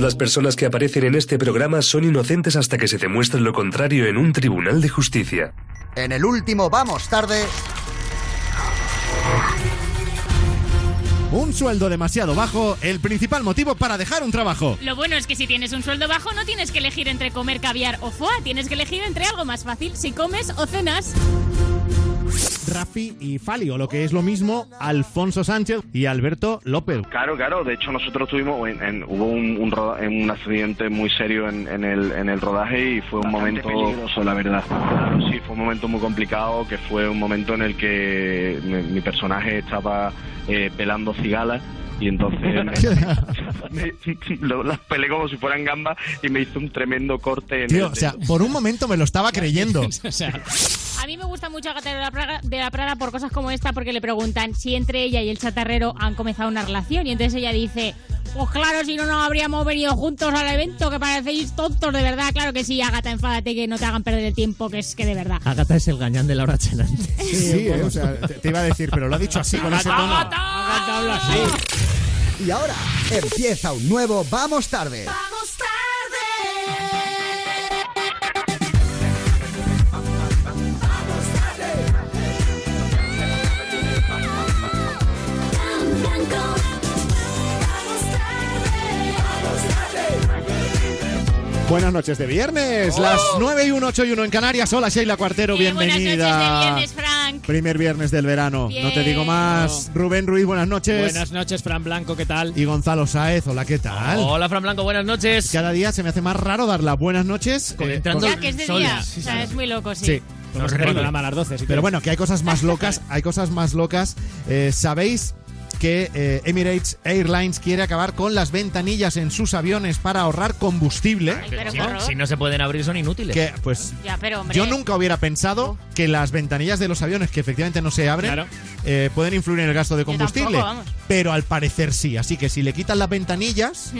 Todas las personas que aparecen en este programa son inocentes hasta que se demuestre lo contrario en un tribunal de justicia. En el último Vamos Tarde. Un sueldo demasiado bajo, el principal motivo para dejar un trabajo. Lo bueno es que si tienes un sueldo bajo no tienes que elegir entre comer caviar o foie, tienes que elegir entre algo más fácil, si comes o cenas. Rafi y Fali, o lo que es lo mismo, Alfonso Sánchez y Alberto López. Claro, claro. De hecho, nosotros tuvimos, en- en- hubo un, un, roda- en un accidente muy serio en, en el, en el rodaje y fue un momento peligroso, la verdad. Claro, sí, fue un momento muy complicado, que fue un momento en el que mi, mi personaje estaba eh, pelando cigalas y entonces me, me- lo- las pelé como si fueran gambas y me hizo un tremendo corte en Tío, el o sea, por un momento me lo estaba creyendo. o sea, A mí me gusta mucho Agatha de la, Praga- de la Prada por cosas como esta, porque le preguntan si entre ella y el chatarrero han comenzado una relación. Y entonces ella dice, pues claro, si no, no habríamos venido juntos al evento, que parecéis tontos, de verdad. Claro que sí, Agatha, enfádate, que no te hagan perder el tiempo, que es que de verdad. Agatha es el gañán de Laura Chelante. Sí, eh, o sea, te, te iba a decir, pero lo ha dicho así con ese tono. Agatha habla así. Y ahora empieza un nuevo Vamos Tarde. Vamos tarde. Buenas noches de viernes, las 9 y 1, 8 y 1 en Canarias. Hola Sheila Cuartero, Eh, buenas bienvenida. noches de viernes, Frank. Primer viernes del verano, no te digo más. Rubén Ruiz, buenas noches. Buenas noches, Fran Blanco, ¿qué tal? Y Gonzalo Saez, hola, ¿qué tal? Hola, Fran Blanco, buenas noches. Cada día se me hace más raro dar las buenas noches. eh, Entrando con- Ya que es de Sol. día. Sí, o sea, es muy loco, sí. Sí, el programa a las 12. si Pero quieres. bueno, que hay cosas más locas, hay cosas más locas. Eh, ¿Sabéis que eh, Emirates Airlines quiere acabar con las ventanillas en sus aviones para ahorrar combustible? Ay, pero Si no, si no se pueden abrir, son inútiles. Que pues Ya, pero hombre. yo nunca hubiera pensado que las ventanillas de los aviones que efectivamente no se abren Claro. eh, pueden influir en el gasto de combustible. tampoco, vamos. pero al parecer sí. Así que si le quitan las ventanillas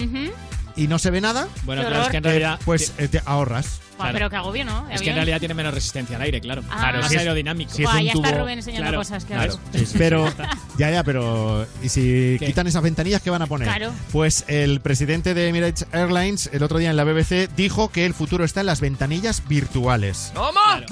y no se ve nada, Bueno, es que en eh, realidad. pues eh, te ahorras. Buah, Claro. Pero que agobio, ¿no? es que en realidad tiene menos resistencia al aire, claro. Ah. Claro, más si es- aerodinámico. si es Buah, un ya está Rubén enseñando Claro, cosas. Qué claro. Pero, ya, ya, pero ¿y si ¿Qué? quitan esas ventanillas, qué van a poner? Claro. Pues el presidente de Emirates Airlines el otro día en la BBC dijo que el futuro está en las ventanillas virtuales. ¡Toma!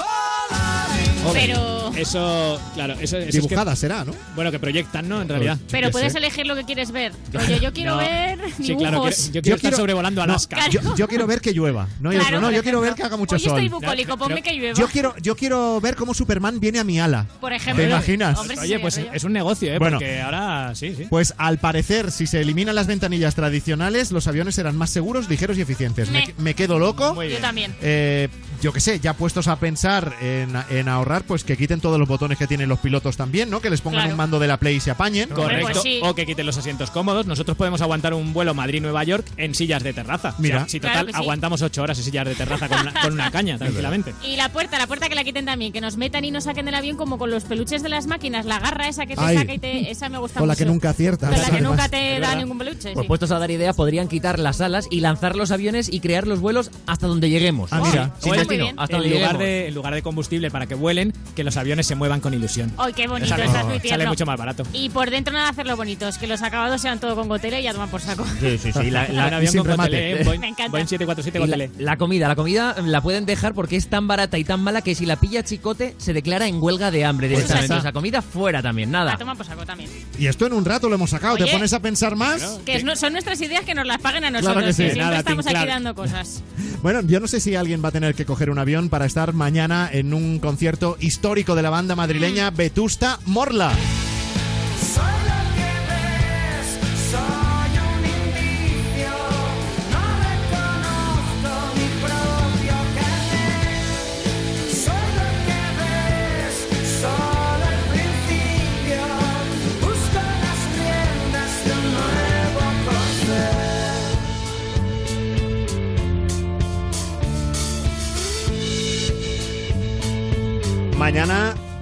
Pero, Eso, claro, eso, eso es que- Dibujadas será, ¿no? bueno, que proyectan, ¿no? En realidad. pero puedes sé. elegir lo que quieres ver. Oye, yo quiero No. ver dibujos. Sí, claro, quiero- yo quiero Yo estar quiero- sobrevolando No, Alaska. yo, yo quiero ver que llueva. No, hay Claro, otro, no yo quiero ver que haga mucho Hoy estoy sol. bucólico, No, ponme que llueva. Yo quiero, yo quiero ver cómo Superman viene a mi ala. Por ejemplo. ¿Te imaginas? Hombre, Oye, pues es un negocio, ¿eh? Bueno. Porque ahora sí, sí. Pues al parecer, si se eliminan las ventanillas tradicionales, los aviones serán más seguros, ligeros y eficientes. Me, quedo loco. Yo también. Eh, yo qué sé, ya puestos a pensar en, en ahorrar, pues que quiten todos los botones que tienen los pilotos también, ¿no? Que les pongan Claro. un mando de la Play y se apañen. Correcto. pues sí. O que quiten los asientos cómodos. Nosotros podemos aguantar un vuelo Madrid-Nueva York en sillas de terraza. Mira. O sea, si total sí. aguantamos ocho horas en sillas de terraza con una, con una caña, tranquilamente. Y la puerta, la puerta que la quiten también, que nos metan y nos saquen del avión como con los peluches de las máquinas, la garra esa que te Ay. saca y te. Esa me gusta Con la mucho. que nunca aciertas. Con la que además. nunca te da ningún peluche. Pues sí. puestos a dar idea, podrían quitar las alas y lanzar los aviones y crear los vuelos hasta donde lleguemos. Ah, mira. Sin Bien. hasta en lugar, de, en lugar de combustible para que vuelen, que los aviones se muevan con ilusión. Ay, qué bonito, Sale- estás muy sale mucho más barato. Y por dentro nada hacerlo bonitos, que los acabados sean todo con gotele y ya toman por saco. Sí, sí, sí. La, Un la- avión con. Gotelé, ¿eh? Boeing, Me encanta. Boeing 747 y la- la comida, la comida la pueden dejar porque es tan barata y tan mala que si la pilla chicote se declara en huelga de hambre Pues directamente. ya está. Esa comida fuera también, La nada. toman por saco también. Y esto en un rato lo hemos sacado. ¿Te Oye. pones a pensar más? Que es no- son nuestras ideas que nos las paguen a Claro nosotros, que sí. que siempre Nada, estamos aquí dando cosas. Bueno, yo no sé si alguien va a tener que coger un avión para estar mañana en un concierto histórico de la banda madrileña Vetusta Morla.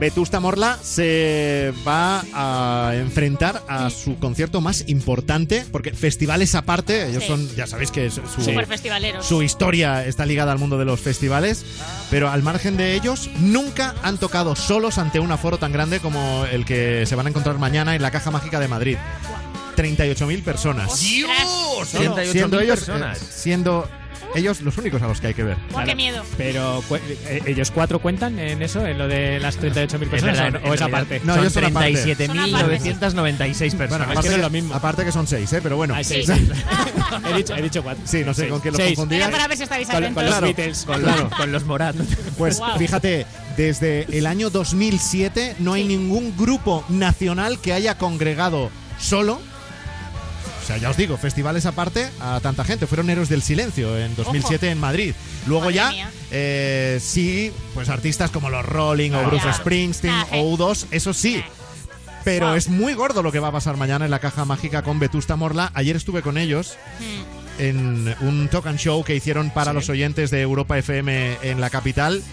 Vetusta Morla se va a enfrentar a su concierto más importante, porque festivales aparte, ellos Sí. son, ya sabéis que su, historia está ligada al mundo de los festivales, pero al margen de ellos, nunca han tocado solos ante un aforo tan grande como el que se van a encontrar mañana en la Caja Mágica de Madrid. 38.000 personas. ¡Dios! Siendo, 38.000 siendo ellos, personas. eh, siendo ellos los únicos a los que hay que ver. Oh, qué miedo. Pero cu- eh, ellos cuatro cuentan en eso, en lo de las 38.000 personas, verdad, o, o esa realidad parte. No, son ellos son aparte. 37.996 Bueno, personas. aparte, no es que, lo mismo. aparte que son seis, ¿eh? Pero bueno. Ah, Sí, seis. he, dicho, he dicho cuatro. no sé Seis. con quién los Seis. confundía. Era para ver si estabais Con, los Claro. Beatles. Con, Claro. los, con los Morat. Pues fíjate, desde el año 2007 no hay Sí. ningún grupo nacional que haya congregado solo. O sea, ya os digo, festivales aparte a tanta gente. Fueron Héroes del Silencio en 2007 en Madrid. Luego Madre ya, eh, sí, pues artistas como los Rolling o Ah, Bruce. Springsteen Ah, o U2, eso sí. Pero Wow. es muy gordo lo que va a pasar mañana en la caja mágica con Vetusta Morla. Ayer estuve con ellos Mm. en un talk and show que hicieron para Sí. los oyentes de Europa FM en la capital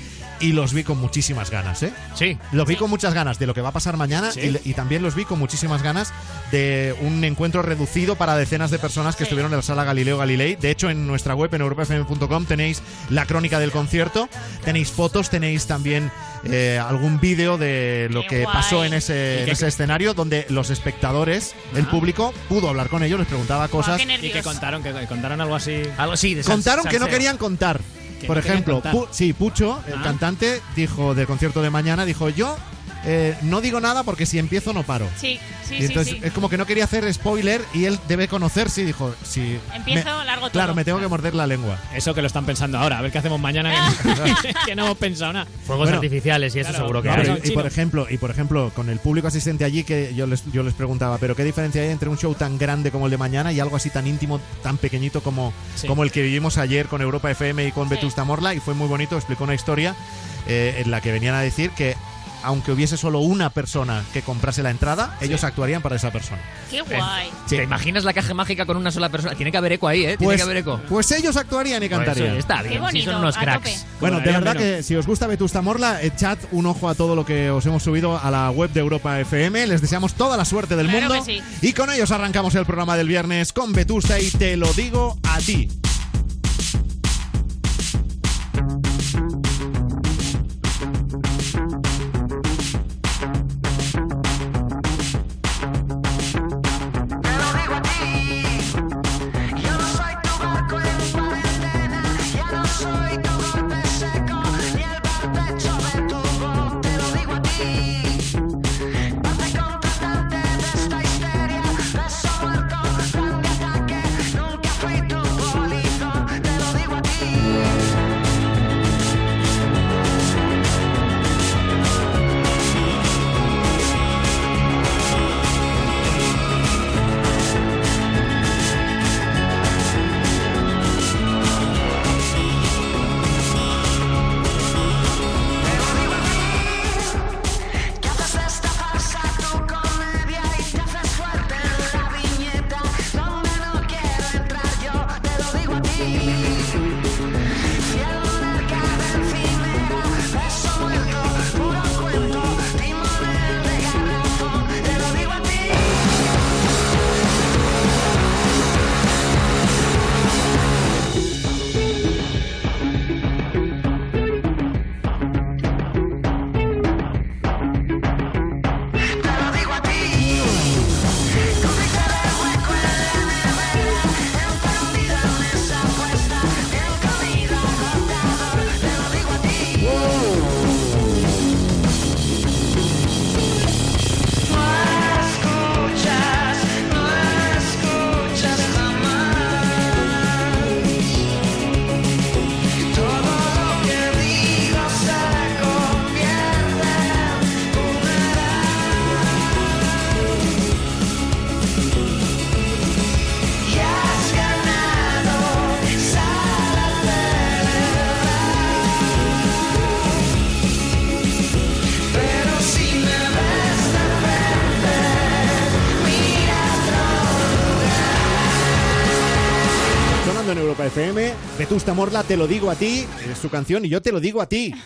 y los vi con muchísimas ganas, ¿eh? Sí. Los vi Sí. con muchas ganas de lo que va a pasar mañana Sí. y, y también los vi con muchísimas ganas de un encuentro reducido para decenas de personas que Sí. estuvieron en la sala Galileo Galilei. De hecho, en nuestra web, en europafm.com, tenéis la crónica del concierto, tenéis fotos, tenéis también eh, algún vídeo de lo Qué que guay. pasó en ese, ¿Y en ese escenario, donde los espectadores, el Ah. público, pudo hablar con ellos, les preguntaba cosas. qué Y que contaron, que contaron algo así. Algo sí, de Contaron que no querían contar. Por no ejemplo. Pu- sí, Pucho, el Ah. cantante, dijo del concierto de mañana, dijo yo eh, no digo nada porque si empiezo no paro. Sí, sí, y entonces sí. es como que no quería hacer spoiler y él debe conocerse y dijo, si Empiezo, me- largo todo. Claro, me tengo que morder la lengua. Eso que lo están pensando ahora, a ver qué hacemos mañana, que, que no hemos pensado nada. Fuegos Bueno, artificiales y eso claro, seguro que Claro, y, por ejemplo, y por ejemplo, con el público asistente allí que yo les, yo les preguntaba, pero ¿qué diferencia hay entre un show tan grande como el de mañana y algo así tan íntimo, tan pequeñito como, Sí. como el que vivimos ayer con Europa FM y con Sí. Vetusta Morla? Y fue muy bonito, explicó una historia eh, en la que venían a decir que aunque hubiese solo una persona que comprase la entrada, ellos actuarían para esa persona. Qué guay. Sí. ¿Te imaginas la caja mágica con una sola persona? Tiene que haber eco ahí, ¿eh? Tiene Pues, que haber eco. pues ellos actuarían y Pues cantarían. está Qué bien. Sí, bonito, son unos cracks. Bueno, de verdad menos. que si os gusta Vetusta Morla, echad un ojo a todo lo que os hemos subido a la web de Europa FM. Les deseamos toda la suerte del Claro mundo. que sí. Y con ellos arrancamos el programa del viernes con Vetusta y te lo digo a ti. Vetusta Morla, te lo digo a ti, es su canción y yo te lo digo a ti.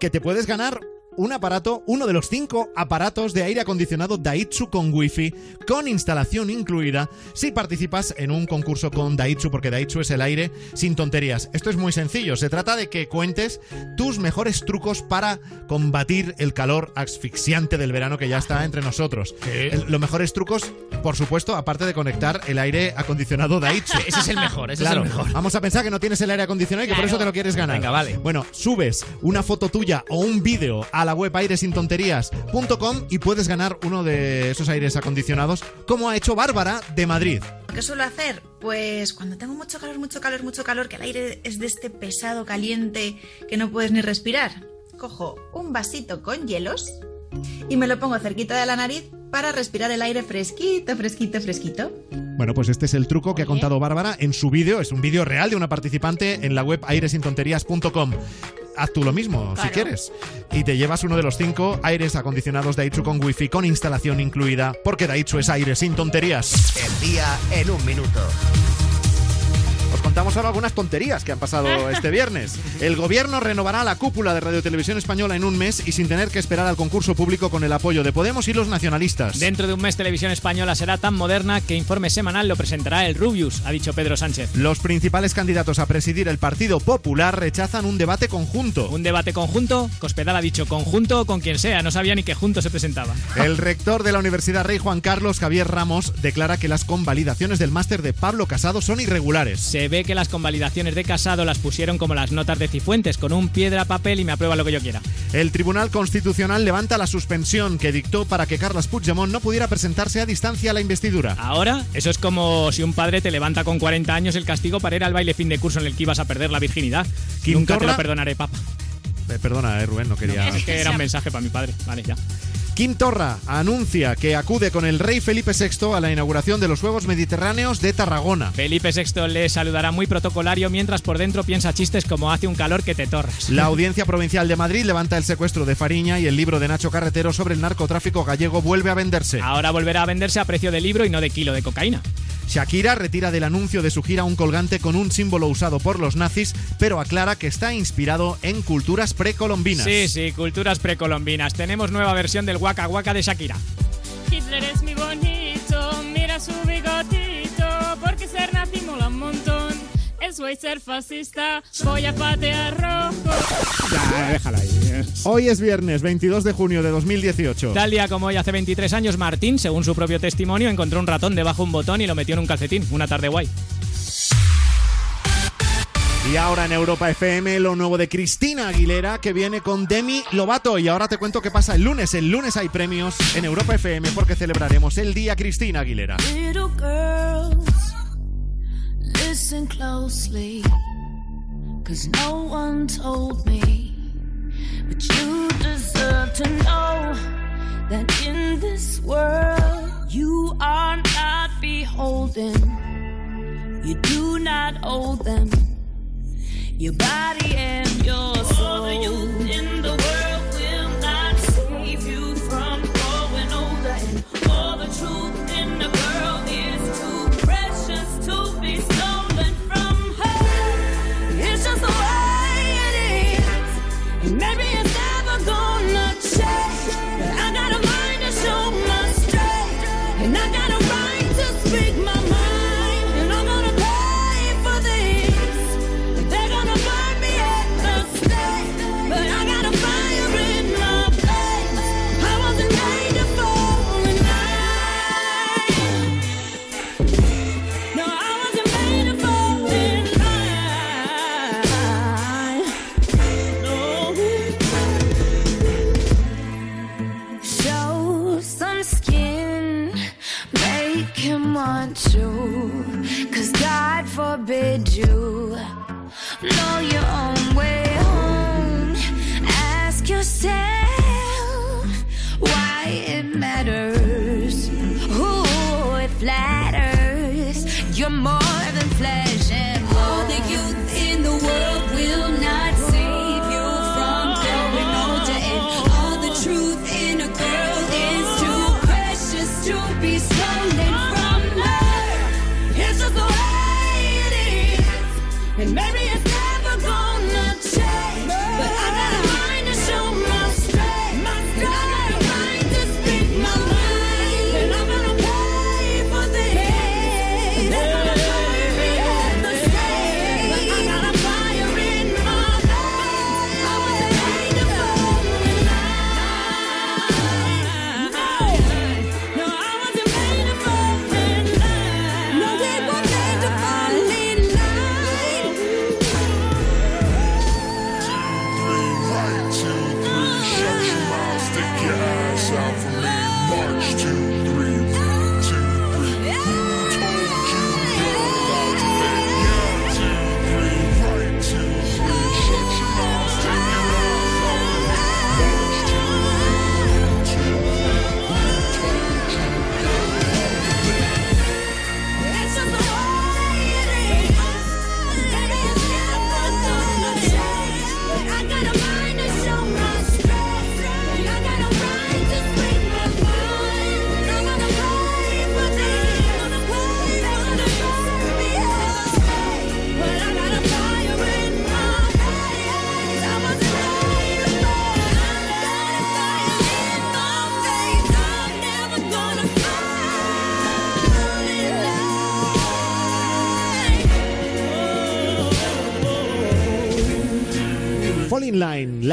Que te puedes ganar un aparato, uno de los cinco aparatos de aire acondicionado Daitsu con Wi-Fi, con instalación incluida, si participas en un concurso con Daitsu, porque Daitsu es el aire sin tonterías. Esto es muy sencillo, se trata de que cuentes tus mejores trucos para combatir el calor asfixiante del verano que ya está entre nosotros. El- los mejores trucos, por supuesto, aparte de conectar el aire acondicionado Daitsu. Ese es el mejor, ese Claro, es el mejor. Vamos a pensar que no tienes el aire acondicionado y que por eso te lo quieres ganar. Venga, vale. Bueno, subes una foto tuya o un vídeo a la web airesintonterías.com y puedes ganar uno de esos aires acondicionados, como ha hecho Bárbara de Madrid. ¿Qué suelo hacer? Pues cuando tengo mucho calor, mucho calor, mucho calor, que el aire es de este pesado caliente que no puedes ni respirar, cojo un vasito con hielos y me lo pongo cerquita de la nariz para respirar el aire fresquito, fresquito, fresquito. Bueno, pues este es el truco que ha contado Bárbara en su vídeo. Es un vídeo real de una participante en la web airesintonterías.com. Haz tú lo mismo, si quieres. Y te llevas uno de los cinco aires acondicionados Daitsu con wifi con instalación incluida, porque Daitsu es aire sin tonterías. El día en un minuto. Os contamos ahora algunas tonterías que han pasado este viernes. El gobierno renovará la cúpula de Radio Televisión Española en un mes y sin tener que esperar al concurso público con el apoyo de Podemos y los nacionalistas. Dentro de un mes Televisión Española será tan moderna que informe semanal lo presentará el Rubius, ha dicho Pedro Sánchez. Los principales candidatos a presidir el Partido Popular rechazan un debate conjunto. Un debate conjunto, Cospedal ha dicho conjunto con quien sea, no sabía ni que junto se presentaba. El rector de la Universidad Rey Juan Carlos, Javier Ramos, declara que las convalidaciones del máster de Pablo Casado son irregulares. Se ve que las convalidaciones de Casado las pusieron como las notas de Cifuentes, con un piedra, papel y me aprueba lo que yo quiera. El Tribunal Constitucional levanta la suspensión que dictó para que Carles Puigdemont no pudiera presentarse a distancia a la investidura. Ahora, eso es como si un padre te levanta con 40 años el castigo para ir al baile fin de curso en el que ibas a perder la virginidad. Nunca te lo perdonaré, papá. Eh, perdona, eh, Rubén, no quería... Es que era un mensaje para mi padre. Vale, ya. Kim Torra anuncia que acude con el rey Felipe VI a la inauguración de los Juegos Mediterráneos de Tarragona. Felipe VI le saludará muy protocolario mientras por dentro piensa chistes como hace un calor que te torras. La Audiencia Provincial de Madrid levanta el secuestro de Fariña y el libro de Nacho Carretero sobre el narcotráfico gallego vuelve a venderse. Ahora volverá a venderse a precio de libro y no de kilo de cocaína. Shakira retira del anuncio de su gira un colgante con un símbolo usado por los nazis, pero aclara que está inspirado en culturas precolombinas. Sí, sí, culturas precolombinas. Tenemos nueva versión del Waka Waka de Shakira. Hitler es mi bonito, mira su bigotito, Eso es ser fascista, voy a patear rojo. Ya, déjala ahí. Hoy es viernes 22 de junio de 2018. Tal día como hoy hace 23 años, Martín, según su propio testimonio, encontró un ratón debajo de un botón y lo metió en un calcetín. Una tarde guay. Y ahora en Europa FM lo nuevo de Cristina Aguilera que viene con Demi Lovato. Y ahora te cuento qué pasa el lunes. El lunes hay premios en Europa FM porque celebraremos el día Cristina Aguilera. Little girls, listen closely. Cause no one told me. But you deserve to know that in this world you are not beholden. You do not owe them your body and your soul. All the youth in the world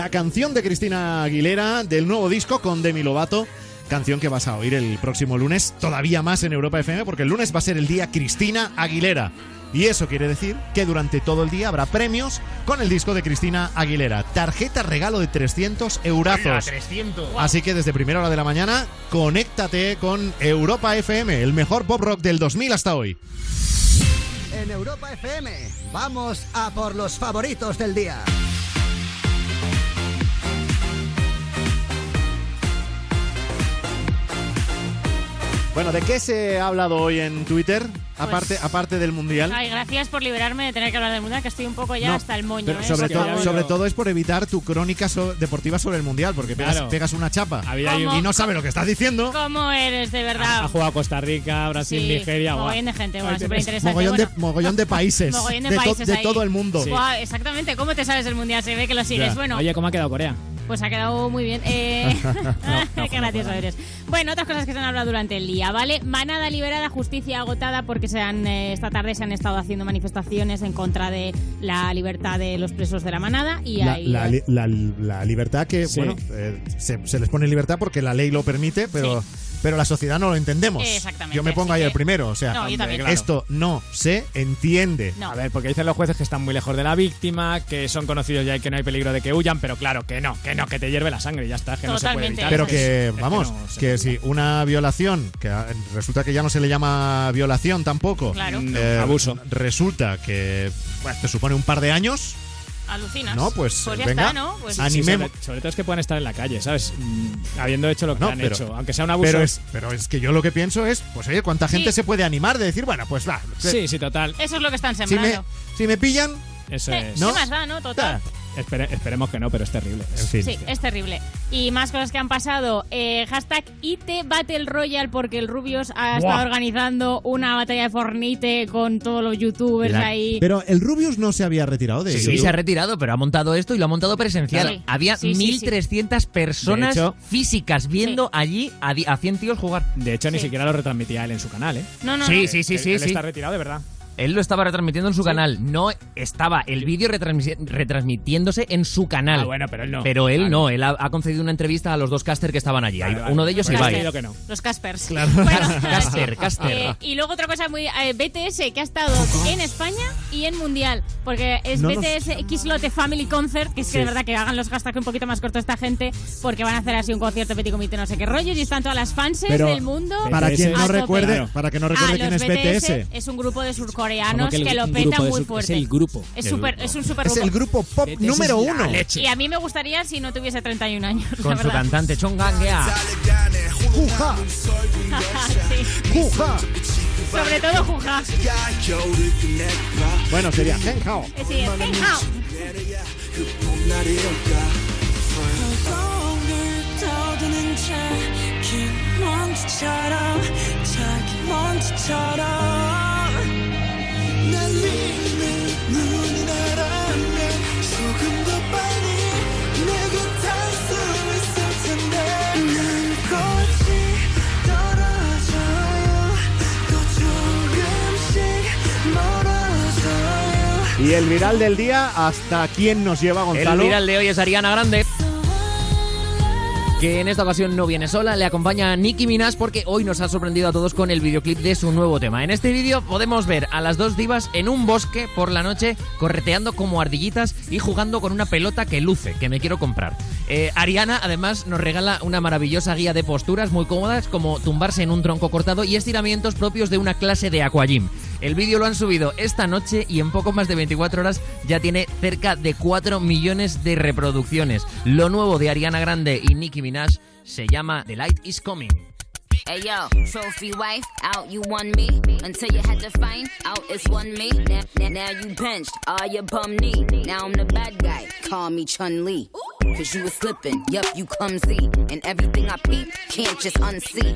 la canción de Cristina Aguilera del nuevo disco con Demi Lovato. Canción que vas a oír el próximo lunes, todavía más en Europa FM, porque el lunes va a ser el día Cristina Aguilera. Y eso quiere decir que durante todo el día habrá premios con el disco de Cristina Aguilera. Tarjeta regalo de 300 eurazos. 300. Así que desde primera hora de la mañana, conéctate con Europa FM, el mejor pop rock del 2000 hasta hoy. En Europa FM, vamos a por los favoritos del día. Bueno, ¿de qué se ha hablado hoy en Twitter? Aparte, aparte del Mundial. Ay, gracias por liberarme de tener que hablar del mundial, que estoy un poco ya No, hasta el moño. Pero ¿eh? sobre, todo, favor. sobre todo es por evitar tu crónica so- deportiva sobre el Mundial, porque pegas, Claro. pegas una chapa y no sabe lo que estás diciendo. ¿Cómo eres, de verdad? Ha jugado Costa Rica, Brasil, Sí, Nigeria. guau. mogollón de gente, bueno, Ahí súper interesante. Mogollón, bueno. de, mogollón de países. Mogollón de de, to- países de todo el mundo. Guau, exactamente. ¿Cómo te sabes el mundial? Se ve que lo sigues. Ya. Bueno, Oye, ¿cómo ha quedado Corea? Pues ha quedado muy bien. Eh, Qué gracioso eres. Bueno, otras cosas que se han hablado durante el día, ¿vale? Manada liberada, justicia agotada porque se han, eh, esta tarde se han estado haciendo manifestaciones en contra de la libertad de los presos de la manada y La, ahí... la li- la- la libertad que, Sí. bueno, eh, se, se les pone libertad porque la ley lo permite, pero, pero la sociedad no lo entendemos. Exactamente, Yo me pongo ahí que- el primero, o sea, No, yo también. claro. esto no se entiende. No. A ver, porque dicen los jueces que están muy lejos de la víctima, que son conocidos ya y que no hay peligro de que huyan, pero claro, que no, que no, que te hierve la sangre y ya está, que no se puede evitar. Pero que, es vamos, no que si una violación, que resulta que ya no se le llama violación tampoco, Claro. No, eh, abuso. resulta que bueno, te supone un par de años, Alucinas. No, pues, Pues ya venga. está, ¿no? Pues Sí, sobre, sobre todo es que pueden estar en la calle, ¿sabes? Mm, Habiendo hecho lo que No, han pero- hecho, aunque sea un abuso. pero es, pero es que yo lo que pienso es, pues oye, ¿cuánta gente se puede animar de decir, bueno, pues va, Sí, sí, total. Eso es lo que están si, me, sembrando. si me pillan, Eso Eh, es. ¿no? ¿Qué más da, no? Total. Espere- esperemos que no, pero es terrible. en fin. Sí, es terrible. Y más cosas que han pasado. Eh, hashtag IT Battle Royale porque el Rubius ha estado organizando una batalla de Fornite con todos los youtubers La- ahí. Pero el Rubius no se había retirado de Sí, YouTube. se ha retirado, pero ha montado esto y lo ha montado presencial. Claro. Había Sí, sí, sí. 1.300 personas hecho- físicas viendo allí a, a 100 tíos jugar. De hecho, ni Sí. siquiera lo retransmitía él en su canal, ¿eh? no, no, Sí, no. sí, sí, Él- sí. él sí. está retirado, de verdad. Él lo estaba retransmitiendo en su canal. No estaba el vídeo retransmi- retransmitiéndose en su canal. Ah, bueno, pero él no. Pero él Claro. no, él ha, ha concedido una entrevista a los dos casters que estaban allí. Vale, Hay- vale. Uno de ellos Pues Ibai. que no. Los Caspers. Claro. Bueno, Caster, Caster. eh, y luego otra cosa muy... eh, BTS, que ha estado en España y en Mundial. Porque es No nos- BTS Xlote Family Concert, que es que de verdad que hagan los hashtags un poquito más cortos esta gente, porque van a hacer así un concierto petit comité no sé qué rollos y están todas las Pero- del mundo. Para quien no recuerde, Claro. para que no Ah, recuerde quién los es BTS BTS. es un grupo de surcoreanos Como que, lo petan muy fuerte. es el grupo. Es es un super Es grupo. el grupo pop número es uno. leche. Y a mí me gustaría si no tuviese 31 años. la Con su cantante Chongangea. Juja, Sí. juja. Sobre todo Juja. Bueno, sería Genhao. Eh, sí, es Hey How. Y el viral del día, ¿hasta quién nos lleva El Gonzalo? viral de hoy es Ariana Grande. Que en esta ocasión no viene sola, le acompaña Nicki Minaj porque hoy nos ha sorprendido a todos con el videoclip de su nuevo tema. En este vídeo podemos ver a las dos divas en un bosque por la noche correteando como ardillitas y jugando con una pelota que luce, que me quiero comprar. Eh, Ariana además nos regala una maravillosa guía de posturas muy cómodas como tumbarse en un tronco cortado y estiramientos propios de una clase de aquagym. El vídeo lo han subido esta noche y en poco más de 24 horas ya tiene cerca de 4 millones de reproducciones. Lo nuevo de Ariana Grande y Nicki Minaj se llama The Light is Coming. Hey yo, trophy wife, out you won me until you had to find out it's one me. Now, now, now you benched all your bum knee. Now I'm the bad guy, call me Chun Li. Cause you was slipping, yup, you clumsy. And everything I peep can't just unsee.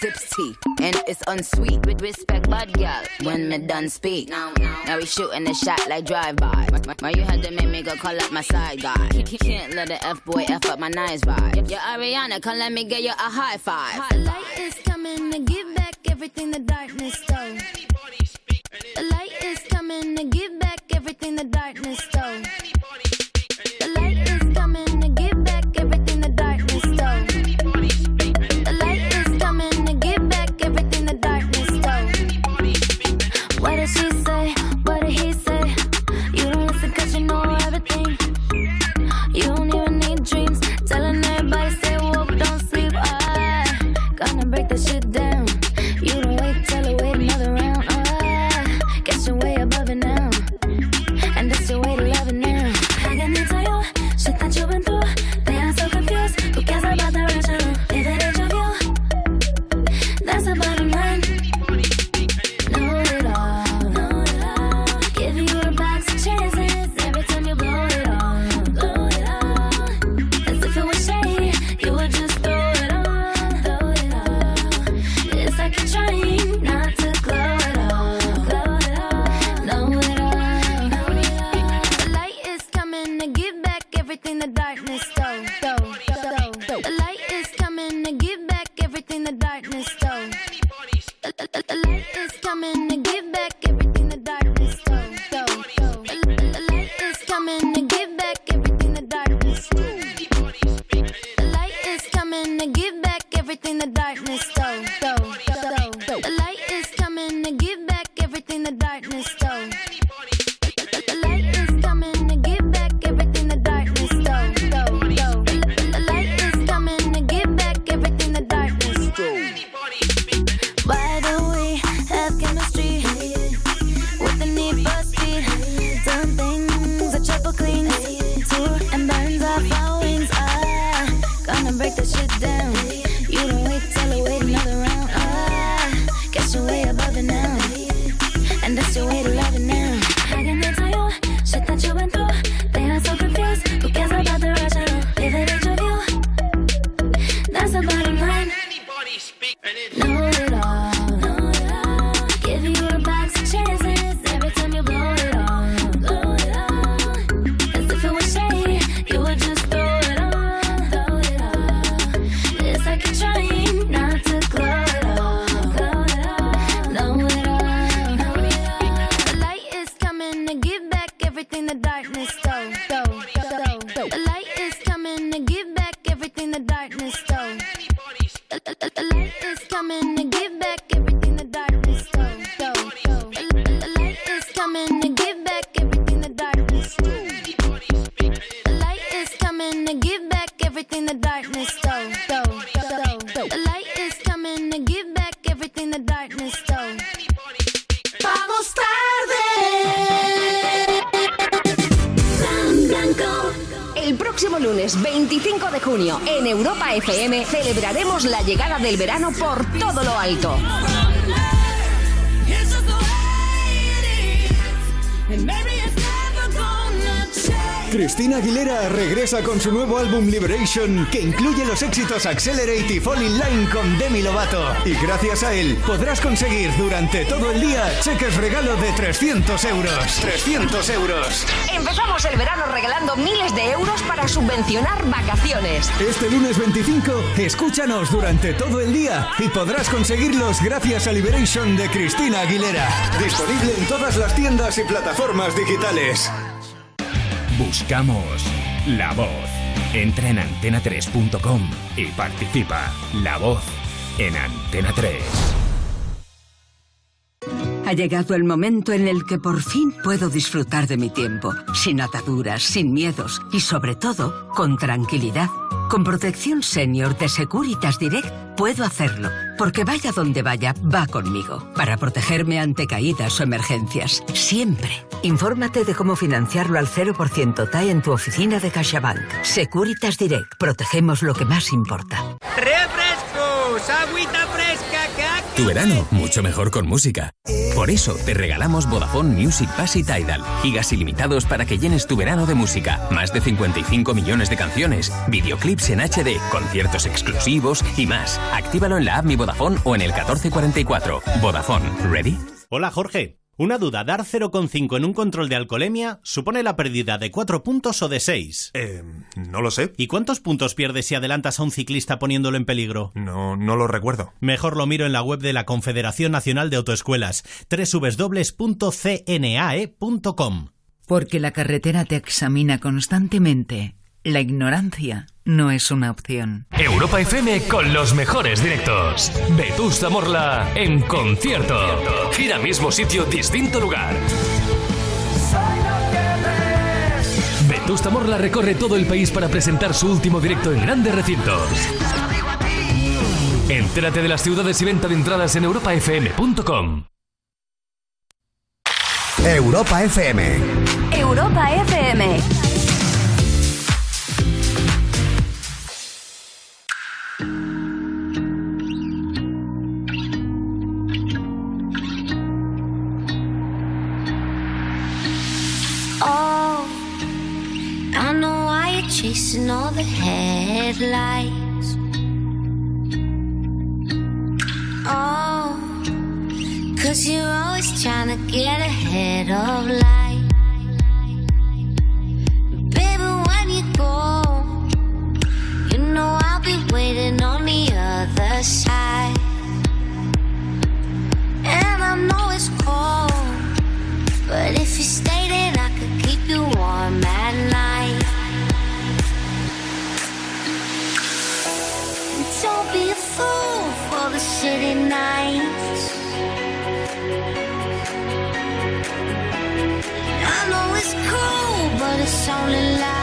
Zips tea, and it's unsweet. With respect, bud girl, when me done speak. Now, we shooting a shot like drive-by. Why you had to make me go call up my side guy? Can't let the F boy F up my nice vibe. Yo, Ariana, come let me get you a high five. The light is coming to give back everything the darkness stole. The light is coming to give back everything the darkness stole. The light is wanna this shit Con su nuevo álbum Liberation, que incluye los éxitos Accelerate y Fall in Line con Demi Lovato. Y gracias a él podrás conseguir durante todo el día cheques regalo de 300 euros. 300 euros. Empezamos el verano regalando miles de euros para subvencionar vacaciones. Este lunes 25, escúchanos durante todo el día y podrás conseguirlos gracias a Liberation de Cristina Aguilera. Disponible en todas las tiendas y plataformas digitales. Buscamos la voz. Entra en antena3.com y participa. La voz en Antena 3. Ha llegado el momento en el que por fin puedo disfrutar de mi tiempo, sin ataduras, sin miedos y sobre todo con tranquilidad. Con protección senior de Securitas Direct puedo hacerlo, porque vaya donde vaya, va conmigo, para protegerme ante caídas o emergencias, siempre. Infórmate de cómo financiarlo al 0% TAE en tu oficina de CaixaBank. Securitas Direct, protegemos lo que más importa. ¡Refrescos! ¡Agüita fresca! ¡Que Tu verano, mucho mejor con música. Por eso te regalamos Vodafone Music Pass y Tidal. Gigas ilimitados para que llenes tu verano de música. Más de 55 millones de canciones, videoclips en HD, conciertos exclusivos y más. Actívalo en la app Mi Vodafone o en el 1444. Vodafone, ¿ready? Hola Jorge. Una duda, dar 0,5 en un control de alcoholemia supone la pérdida de 4 puntos o de 6. Eh, no lo sé. ¿Y cuántos puntos pierdes si adelantas a un ciclista poniéndolo en peligro? No, no lo recuerdo. Mejor lo miro en la web de la Confederación Nacional de Autoescuelas, www.cnae.com. Porque la carretera te examina constantemente. La ignorancia no es una opción. Europa FM con los mejores directos. Vetusta Morla en concierto. Gira mismo sitio, distinto lugar. Vetusta Morla recorre todo el país para presentar su último directo en grandes recintos. Entérate de las ciudades y venta de entradas en europafm.com. Europa FM. Europa FM. Chasing all the headlights. Oh, cause you're always trying to get ahead of life. Baby, when you go, you know I'll be waiting on the other side. And I know it's cold. But if you stay, then I could keep you warm at night. Don't be a fool for the nights. I know it's cool, but it's only light.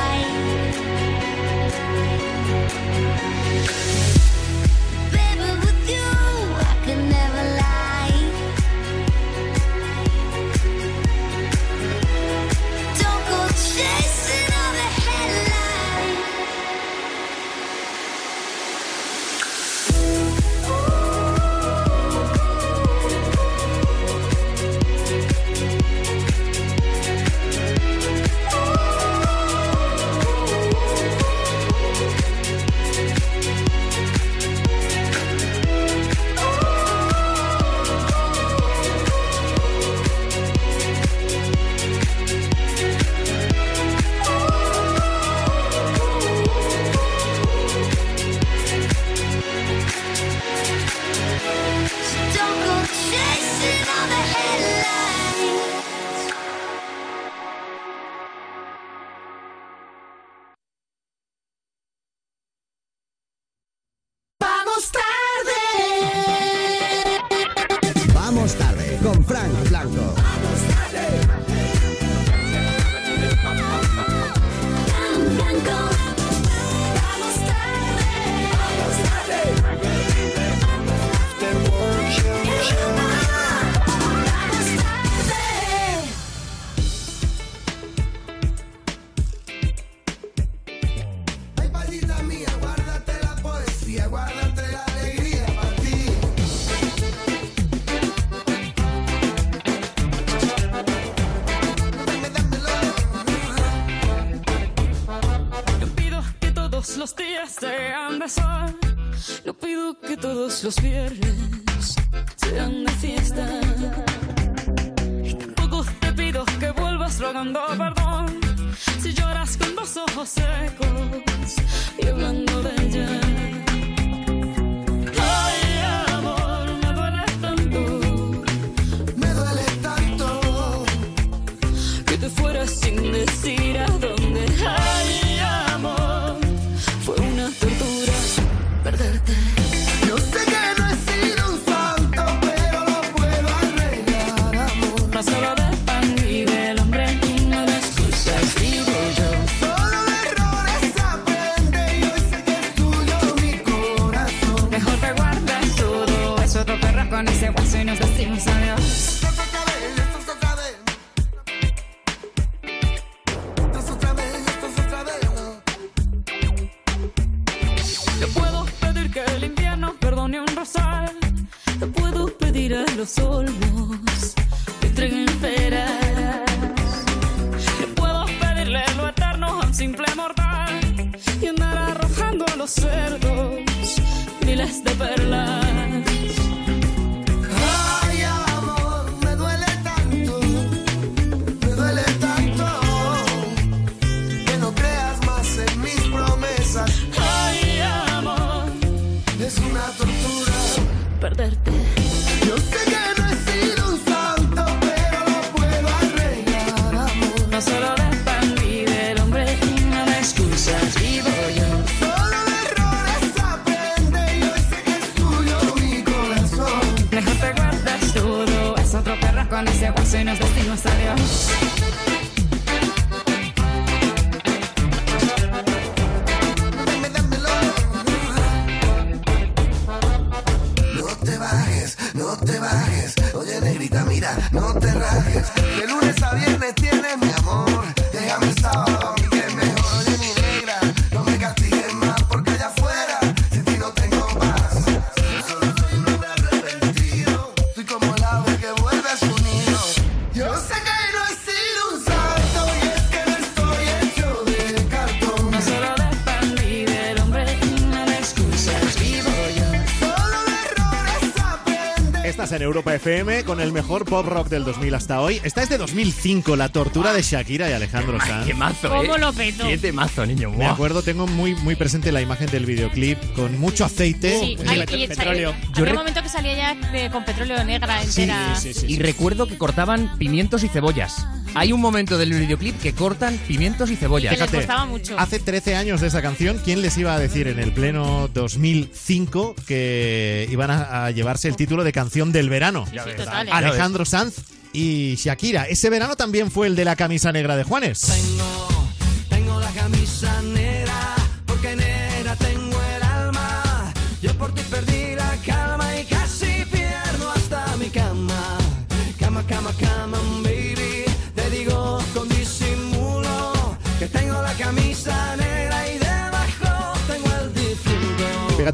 Europa FM con el mejor pop rock del 2000 hasta hoy. Esta es de 2005, La tortura de Shakira y Alejandro Sanz. Qué mazo, ¿Cómo eh. lo petó? Qué temazo, niño. Me acuerdo, tengo muy, muy presente la imagen del videoclip con mucho aceite. Sí, Eh, ay, y echa- petróleo. Yo Había un momento que salía ya de- con petróleo negra entera. Y recuerdo que cortaban pimientos y cebollas. Hay un momento del videoclip que cortan pimientos y cebollas. Que les costaba mucho. Hace 13 años de esa canción, ¿quién les iba a decir en el pleno 2005 que iban a, a llevarse el título de canción del verano? Sí, total. Alejandro Sanz y Shakira. Ese verano también fue el de la camisa negra de Juanes. Tengo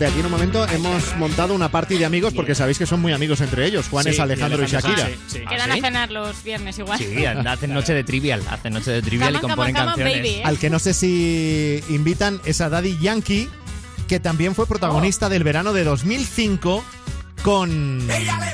aquí en un momento hemos montado una party de amigos porque sabéis que son muy amigos entre ellos, Juanes, Sí, Alejandro y, Alejandro, Shakira. sí, sí. Quedan ¿Ah, a cenar los viernes igual. Sí, hacen noche de trivial. Hacen noche de trivial y Come componen come on, come on, canciones. baby, ¿eh? Al que no sé si invitan es a Daddy Yankee, que también fue protagonista del verano de 2005 con... Ahora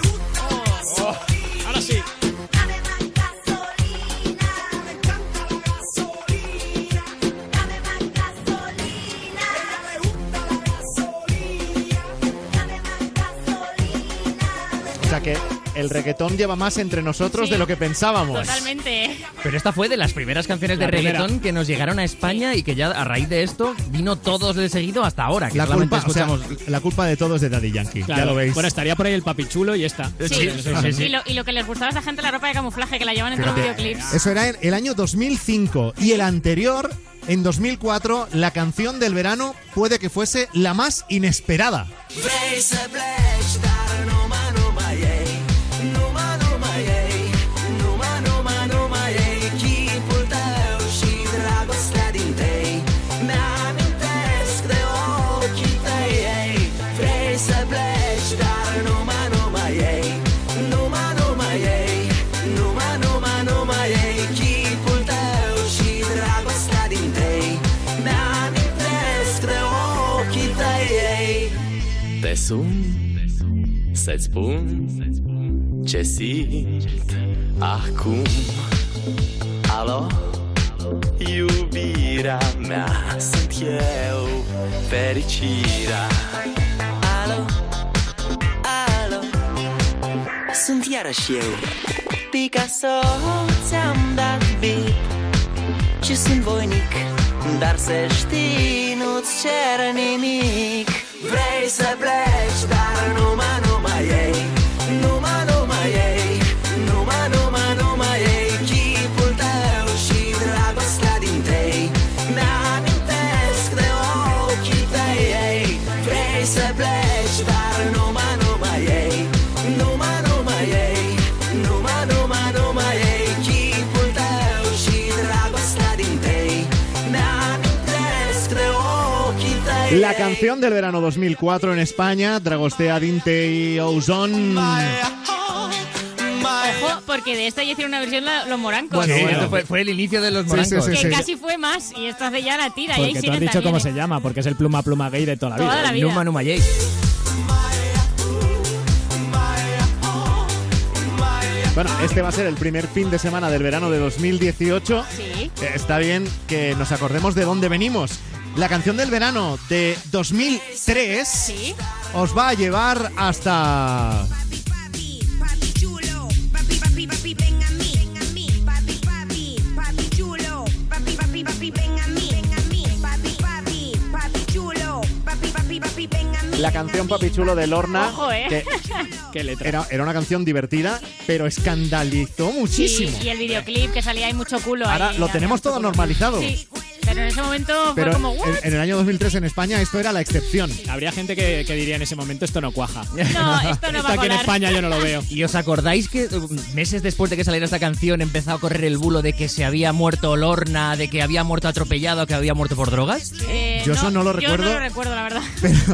sea que el reggaetón lleva más entre nosotros Sí. de lo que pensábamos. Totalmente. Pero esta fue de las primeras canciones de La primera. reggaetón que nos llegaron a España y que ya a raíz de esto vino todos de seguido hasta ahora. Que La culpa, o sea, escuchamos. la culpa de todo es de Daddy Yankee, Claro. ya lo veis. Bueno, estaría por ahí el papichulo y está. Sí. sí, sí. Y, lo, y lo que les gustaba a esta gente la ropa de camuflaje que la llevan en todos los videoclips. Eso era en el año 2005 y el anterior, en 2004, la canción del verano puede que fuese la más inesperada. Să-ți spun Ce simt Acum? Alo? Iubirea mea Sunt eu Fericirea. Alo? Alo? Sunt iarăși eu. Picasso Ți-am dat bip Și sunt voinic Dar să știi Nu-ți cer nimic Vrei să pleci Dar numai, numai ei. Numai, numai ei La canción del verano 2004 en España, Dragostea Dinte y Ozone. Ojo, porque de esta ya hicieron una versión la- los morancos. Bueno, Sí, bueno. fue, fue el inicio de los Sí, morancos. sí, sí, que sí. casi fue más y esto hace ya la tira. y ahí Porque tú has dicho también, cómo ¿eh? se llama, porque es el pluma pluma gay de toda la Toda vida. la vida. Numa Numa Jay. Bueno, este va a ser el primer fin de semana del verano de 2018. Sí. Eh, Está bien que nos acordemos de dónde venimos. La canción del verano de 2003 Sí. os va a llevar hasta... La canción Papi Chulo de Lorna. Ojo, ¿eh? que Qué letra. era, era una canción divertida, pero escandalizó muchísimo. Sí, y el videoclip que salía ahí mucho culo. Ahora ahí, lo tenemos todo normalizado. Sí, pero en ese momento Pero fue como, en, ¿what? en el año 2003 en España esto era la excepción. Habría gente que, que diría en ese momento esto no cuaja. No, esto no va Esto a aquí en. España yo no lo veo. ¿Y os acordáis que uh, meses después de que saliera esta canción empezó a correr el bulo de que se había muerto Lorna, de que había muerto atropellado, que había muerto por drogas? Eh, Yo eso no lo Yo recuerdo. no lo recuerdo, la verdad.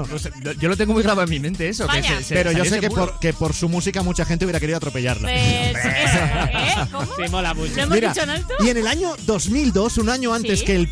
Pues, yo lo tengo muy grabado en mi mente eso. Que Vaya. se- se- Pero yo sé que por, que por su música mucha gente hubiera querido atropellarla. Pues, ¿eh? ¿Cómo? Sí, mola mucho. ¿Lo hemos Mira, dicho en alto? y en el año 2002, un año antes Sí. que el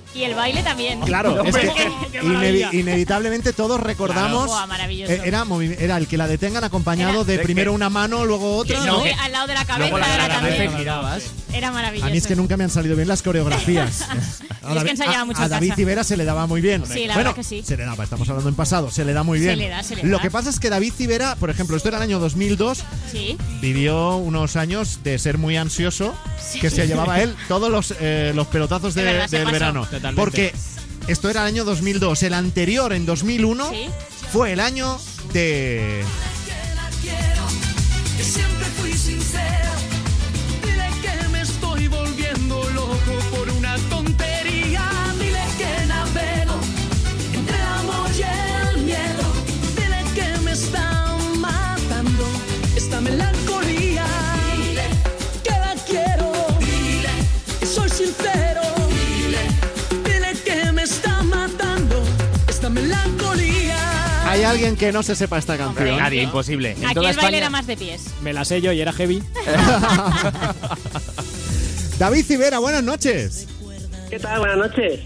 Y el baile también. Claro, es que inevi- inevitablemente todos recordamos. Buah, maravilloso. eh, era, era el que la detengan acompañado de de primero que- una mano, luego otra. Al lado de la cabeza Luego la, cabeza girabas. Era maravilloso. A mí es que nunca me han salido bien las coreografías. A Es que a- mucho a David. Civera se le daba muy bien. Sí, la bueno, verdad que sí. se le daba, estamos hablando en pasado, se le da muy bien. Se le da, se le Lo da. que pasa es que David Civera, por ejemplo, esto era el año 2002, Sí. vivió unos años de ser muy ansioso, Sí. que se llevaba él todos los, eh, los pelotazos de- De verdad, se del verano. Totalmente. Porque esto era el año 2002. El anterior, en 2001, Sí. fue el año de... ¿Hay alguien que no se sepa esta canción? Nadie, imposible. En Aquí toda el baile España- era más de pies. Me la sé yo y era heavy. David Civera, buenas noches. ¿Qué tal? Buenas noches.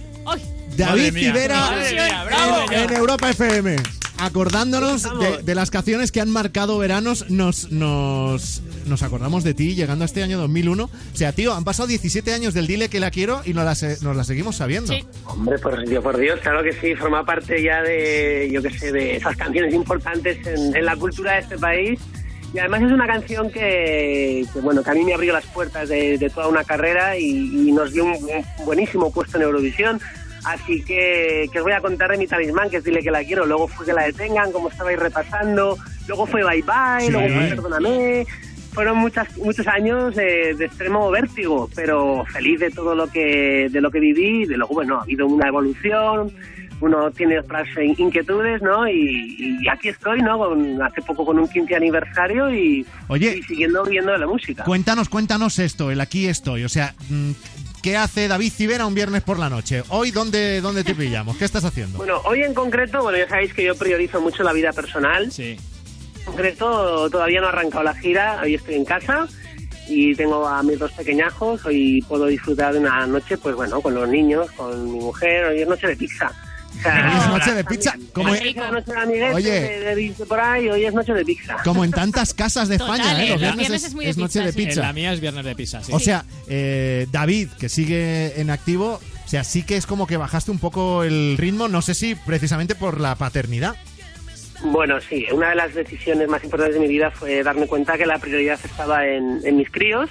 David. Civera en, en Europa FM. Acordándonos ¿Cómo de, de las canciones que han marcado veranos, nos, nos, nos acordamos de ti llegando a este año 2001. O sea, tío, han pasado 17 años del Dile que la quiero y nos la, se- nos la seguimos sabiendo. Sí. Hombre, por Dios, por Dios, claro que sí, forma parte ya de, yo qué sé, de esas canciones importantes en, en la cultura de este país. Y además es una canción que, que, bueno, que a mí me abrió las puertas de, de toda una carrera y, y nos dio un, un buenísimo puesto en Eurovisión. Así que, que os voy a contar de mi talismán, que es Dile que la quiero. Luego fue que la detengan, como estabais repasando. Luego fue Bye Bye, Sí. luego fue Perdóname. Fueron muchas, muchos años eh, de extremo vértigo, pero feliz de todo lo que, de lo que viví. De luego, bueno, ha habido una evolución, uno tiene otras inquietudes, ¿no? Y, y aquí estoy, ¿no? Con, hace poco con un 15 aniversario y, Oye. y siguiendo viendo la música. Cuéntanos, cuéntanos esto, el aquí estoy. O sea, mm, ¿qué hace David Civera un viernes por la noche? Hoy, ¿dónde, dónde te pillamos? ¿Qué estás haciendo? Bueno, hoy en concreto, bueno, ya sabéis que yo priorizo mucho la vida personal. Sí. En concreto, todavía no ha arrancado la gira, hoy estoy en casa y tengo a mis dos pequeñajos, hoy puedo disfrutar de una noche, pues bueno, con los niños, con mi mujer, hoy es noche de pizza. Sea, Hoy es noche de pizza. Como, noche de amiguetes, Oye. de, de por ahí, hoy es noche de pizza. como en tantas casas de España, Total, ¿eh? Los viernes, Viernes es, es muy es de noche de pizza, sí. pizza. La mía es viernes de pizza, sí. O sea, eh, David, que sigue en activo, o sea, sí que es como que bajaste un poco el ritmo, no sé si precisamente por la paternidad. Bueno, sí, una de las decisiones más importantes de mi vida fue darme cuenta que la prioridad estaba en, en mis críos.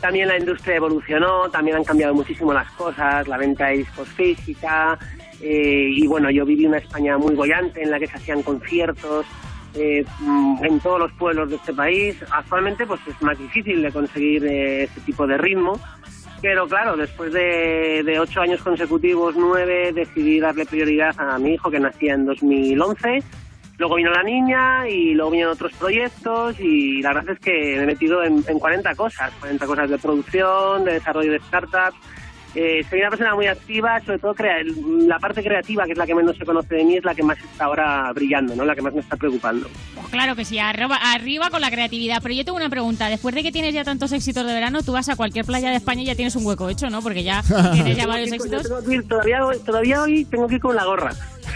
También la industria evolucionó, también han cambiado muchísimo las cosas, la venta de discos física. Eh, y bueno, yo viví una España muy bollante en la que se hacían conciertos eh, mm, en todos los pueblos de este país. Actualmente, pues es más difícil de conseguir eh, ese tipo de ritmo. Pero claro, después de, de ocho años consecutivos, nueve, decidí darle prioridad a mi hijo que nacía en 2011. Luego vino la niña y luego vinieron otros proyectos y la verdad es que me he metido en, en 40 cosas, 40 cosas de producción, de desarrollo de startups. Eh, soy una persona muy activa, sobre todo crea- la parte creativa, que es la que menos se conoce de mí, es la que más está ahora brillando, ¿no? la que más me está preocupando. Pues claro que sí, arriba, arriba con la creatividad. Pero yo tengo una pregunta. Después de que tienes ya tantos éxitos de verano, tú vas a cualquier playa de España y ya tienes un hueco hecho, ¿no? Porque ya tienes ya varios éxitos. tengo que ir- todavía, hoy- todavía hoy tengo que ir con la gorra.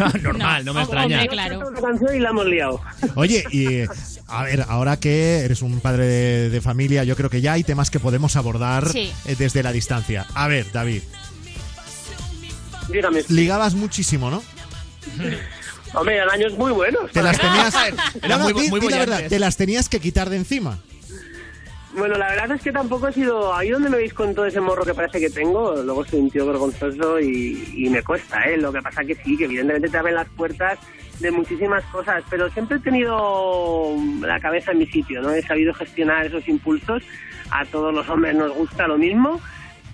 Normal, no, me extraña. hombre, claro. Una canción y la hemos liado. Oye, y a ver, ahora que eres un padre de, de familia, yo creo que ya hay temas que podemos abordar Sí. eh, desde la distancia. A ver, David, Dígame. ligabas muchísimo, ¿no? Hombre, el año es muy bueno. Te las tenías. Era No, no, muy- di- muy di la verdad, te las tenías que quitar de encima. Bueno, la verdad es que tampoco he sido... Ahí donde me veis con todo ese morro que parece que tengo, luego soy un tío vergonzoso y, y me cuesta, ¿eh? Lo que pasa que sí, que evidentemente te abren las puertas de muchísimas cosas, pero siempre he tenido la cabeza en mi sitio, ¿no? He sabido gestionar esos impulsos. A todos los hombres nos gusta lo mismo,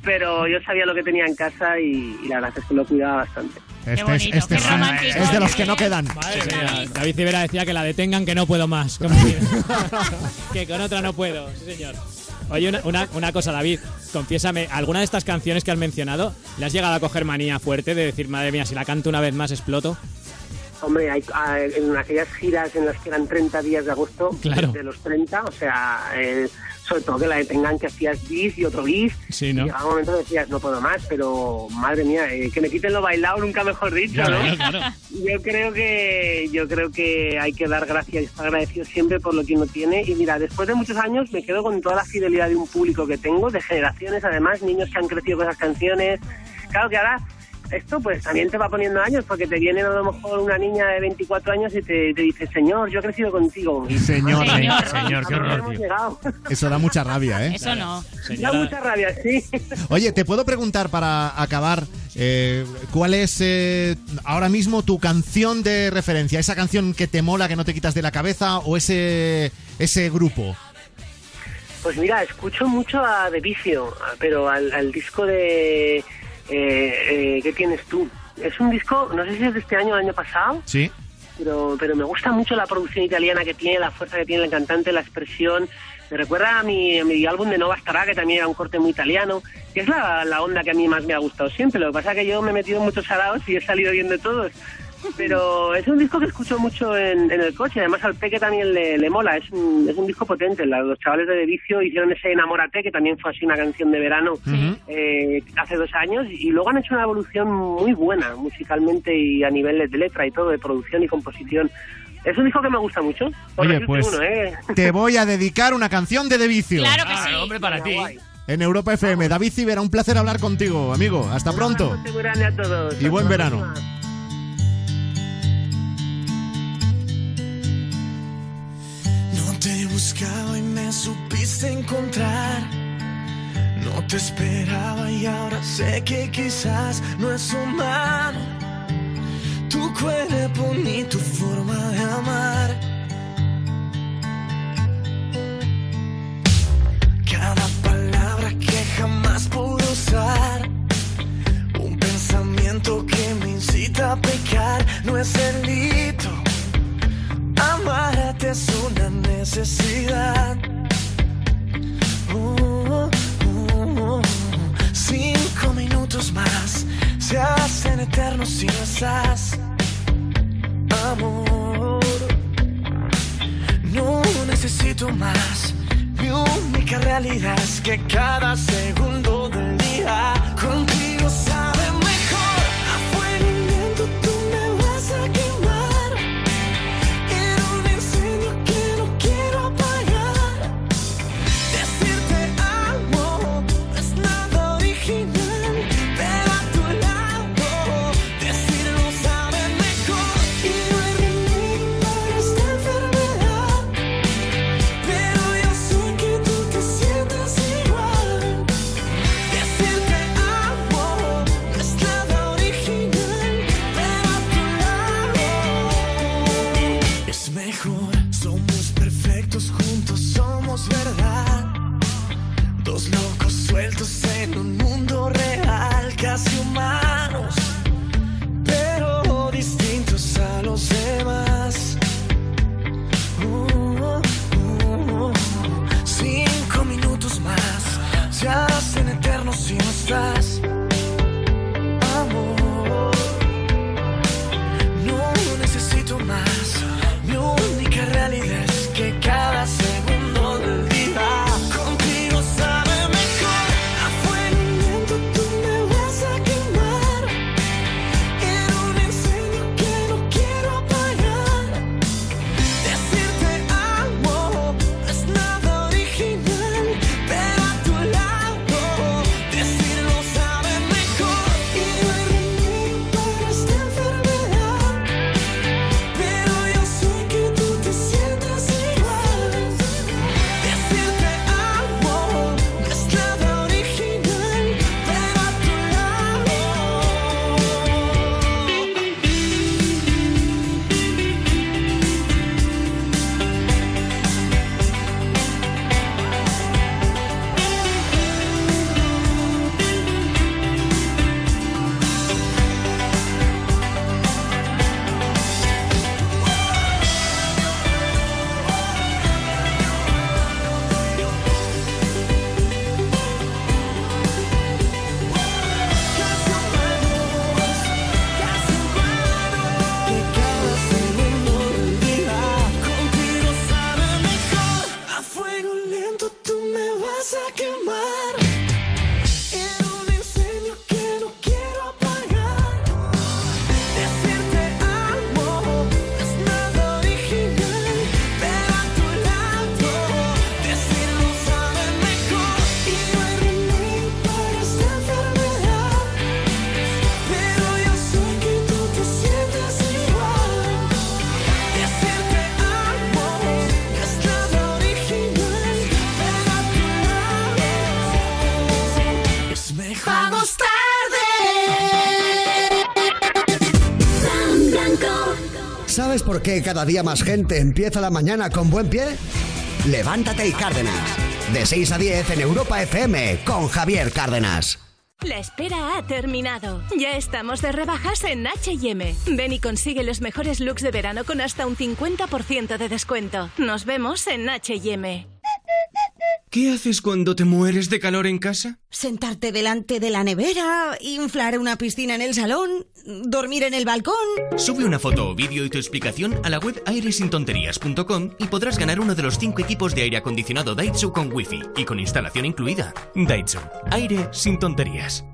pero yo sabía lo que tenía en casa y, y la verdad es que lo cuidaba bastante. Este, es, este es- es de los que no quedan. Sí, señor. David Civera decía que la detengan, que no puedo más. Como que- con otra no puedo, sí, señor. Oye, una, una, una cosa, David, confiésame, ¿alguna de estas canciones que has mencionado le has llegado a coger manía fuerte de decir, madre mía, si la canto una vez más exploto? Hombre, hay, hay- en aquellas giras en las que eran 30 días de agosto, Claro. de los 30, o sea, eh, sobre todo que la detengan que hacías bis y otro bis. Sí, ¿no? Y llegaba un momento que decías, no puedo más, pero madre mía, eh, que me quiten lo bailado, nunca mejor dicho, ¿no? claro. Yo creo que yo creo que hay que dar gracias y estar agradecido siempre por lo que uno tiene. Y mira, después de muchos años me quedo con toda la fidelidad de un público que tengo, de generaciones además, niños que han crecido con esas canciones. Claro que ahora esto pues también te va poniendo años, porque te viene a lo mejor una niña de 24 años y te, te dice, Señor, yo he crecido contigo. Señor, Señor, señor, qué ¿a dónde horror, tío. Eso da mucha rabia, ¿eh? Eso no. Da mucha rabia, sí. Oye, te puedo preguntar para acabar, eh, ¿cuál es eh, ahora mismo tu canción de referencia? ¿Esa canción que te mola, que no te quitas de la cabeza o ese, ese grupo? Pues mira, escucho mucho a De Vicio, pero al, al disco de eh, eh, ¿Qué tienes tú? Es un disco, no sé si es de este año o del año pasado, Sí. pero, pero me gusta mucho la producción italiana que tiene, la fuerza que tiene el cantante, la expresión. Me recuerda a mi, a mi álbum de Nova Stará, que también era un corte muy italiano, que es la, la onda que a mí más me ha gustado siempre. Lo que pasa es que yo me he metido en muchos salados y he salido bien de todos. Pero es un disco que escucho mucho en, en el coche, además al Peque también le, le mola, es un, es un disco potente. La- Los chavales de De Vicio hicieron ese Enamórate, que también fue así una canción de verano eh, hace dos años, y luego han hecho una evolución muy buena musicalmente y a nivel de letra y todo, de producción y composición. Es un disco que me gusta mucho. Oye, pues uno, ¿eh? te voy a dedicar una canción de De Vicio. Claro que sí. hombre, para ti. En Europa FM. David Civera, un placer hablar contigo, amigo. Hasta pronto. Muy grande a todos. Y buen verano. Te buscaba y me supiste encontrar. No te esperaba y ahora sé que quizás no es humano. Tu cuerpo ni tu forma de amar. Cada palabra que jamás pude usar. Un pensamiento que me incita a pecar. No es delito es una necesidad. Uh, uh, uh, Cinco minutos más se hacen eternos si no estás, amor. No necesito más. Mi única realidad es que cada segundo del día contigo. Por qué cada día más gente empieza la mañana con buen pie? Levántate y Cárdenas. De 6 a 10 en Europa FM con Javier Cárdenas. La espera ha terminado. Ya estamos de rebajas en HM. Ven y consigue los mejores looks de verano con hasta un 50% de descuento. Nos vemos en HM. ¿Qué haces cuando te mueres de calor en casa? Sentarte delante de la nevera, inflar una piscina en el salón, dormir en el balcón. Sube una foto o vídeo y tu explicación a la web airesintonterías.com y podrás ganar uno de los cinco equipos de aire acondicionado Daitsu con wifi y con instalación incluida. Daitsu, aire sin tonterías.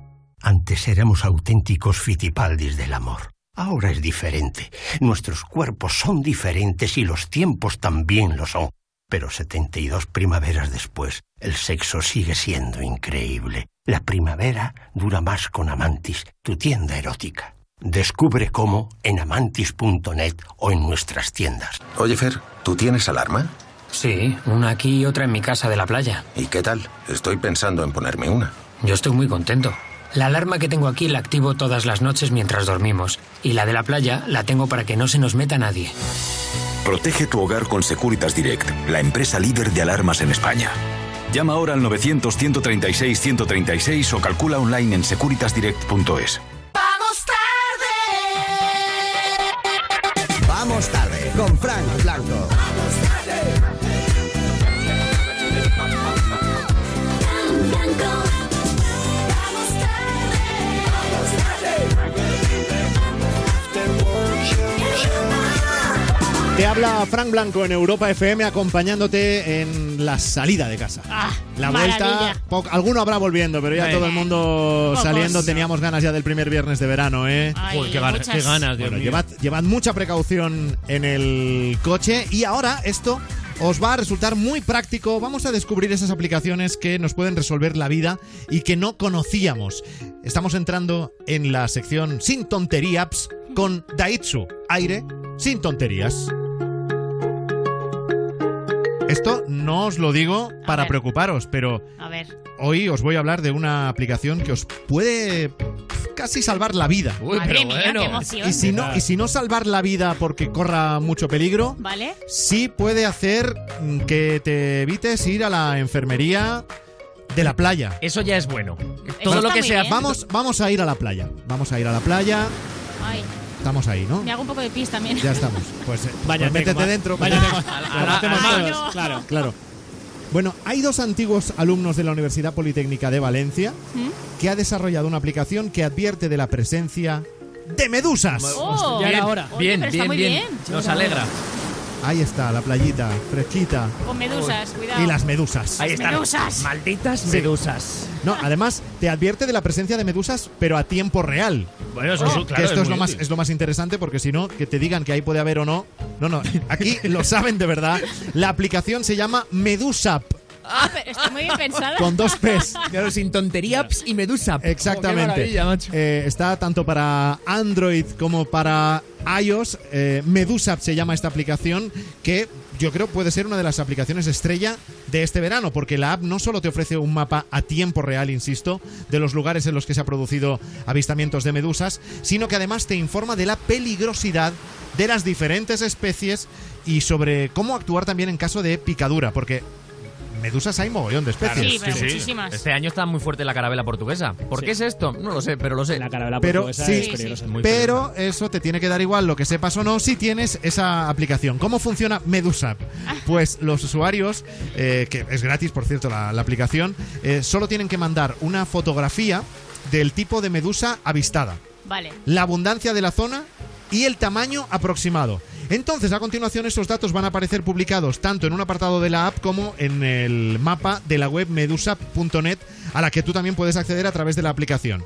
Antes éramos auténticos fitipaldis del amor. Ahora es diferente. Nuestros cuerpos son diferentes y los tiempos también lo son. Pero 72 primaveras después, el sexo sigue siendo increíble. La primavera dura más con Amantis, tu tienda erótica. Descubre cómo en amantis.net o en nuestras tiendas. Oye, Fer, ¿tú tienes alarma? Sí, una aquí y otra en mi casa de la playa. ¿Y qué tal? Estoy pensando en ponerme una. Yo estoy muy contento. La alarma que tengo aquí la activo todas las noches mientras dormimos. Y la de la playa la tengo para que no se nos meta nadie. Protege tu hogar con Securitas Direct, la empresa líder de alarmas en España. Llama ahora al 900-136-136 o calcula online en securitasdirect.es. Vamos tarde con Frank Blanco. Habla Frank Blanco en Europa FM acompañándote en la salida de casa. la vuelta, alguno habrá volviendo, pero ya todo el mundo Pocos. saliendo. Teníamos ganas ya del primer viernes de verano, ¿eh? Ay, Uy, qué ganas, muchas- qué ganas, Bueno, llevad mucha precaución en el coche y ahora esto os va a resultar muy práctico. Vamos a descubrir esas aplicaciones que nos pueden resolver la vida y que no conocíamos. Estamos entrando en la sección Sin Tonterías con Daitsu, aire sin tonterías. Esto no os lo digo para ver. preocuparos, pero A ver. hoy os voy a hablar de una aplicación que os puede casi salvar la vida. Uy, Madre pero mía, bueno. qué. Y si, no, y si no salvar la vida porque corra mucho peligro, ¿Vale? sí puede hacer que te evites ir a la enfermería de la playa. Eso ya es bueno. Eso Todo lo que sea. bien. Vamos, vamos a ir a la playa. Vamos a ir a la playa. Ay, Estamos ahí, ¿no? me hago un poco de pis también. Ya estamos. Pues, eh, Váyate, pues métete dentro. váyate como- A la- como hacemos no. claro. Claro. Bueno, hay dos antiguos alumnos de la Universidad Politécnica de Valencia ¿Mm? que ha desarrollado una aplicación que advierte de la presencia de medusas. Oh, Ya era Bien, hora. Oye, bien, bien. bien. Nos alegra. Ahí está, la playita, fresquita. Con medusas, cuidado. Y las medusas. Ahí están. medusas. Malditas Sí. medusas. No, además te advierte de la presencia de medusas, pero a tiempo real. Bueno, eso Que- es que claro. esto es, lo más, útil. es lo más interesante porque si no, que te digan que ahí puede haber o no. No, no, aquí lo saben de verdad. La aplicación se llama Medusap, Ah, pero está muy bien pensada. con dos P's. Claro, sin tonterías y medusa. Exactamente. Oh, macho. Eh, está tanto para Android como para iOS. Eh, Medusap se llama esta aplicación que yo creo puede ser una de las aplicaciones estrella de este verano, porque la app no solo te ofrece un mapa a tiempo real, insisto, de los lugares en los que se ha producido avistamientos de medusas, sino que además te informa de la peligrosidad de las diferentes especies y sobre cómo actuar también en caso de picadura, porque medusas hay mogollón de especies. Sí, pero muchísimas. Este año está muy fuerte la carabela portuguesa. ¿Por Sí. qué es esto? No lo sé, pero lo sé. La carabela Pero portuguesa sí, es peligrosa. Muy Pero eso te tiene que dar igual lo que sepas o no si tienes esa aplicación. ¿Cómo funciona Medusap? Pues los usuarios, eh, que es gratis por cierto la, la aplicación, eh, solo tienen que mandar una fotografía del tipo de medusa avistada, Vale. la abundancia de la zona y el tamaño aproximado. Entonces, a continuación, esos datos van a aparecer publicados tanto en un apartado de la app como en el mapa de la web medusap.net, a la que tú también puedes acceder a través de la aplicación.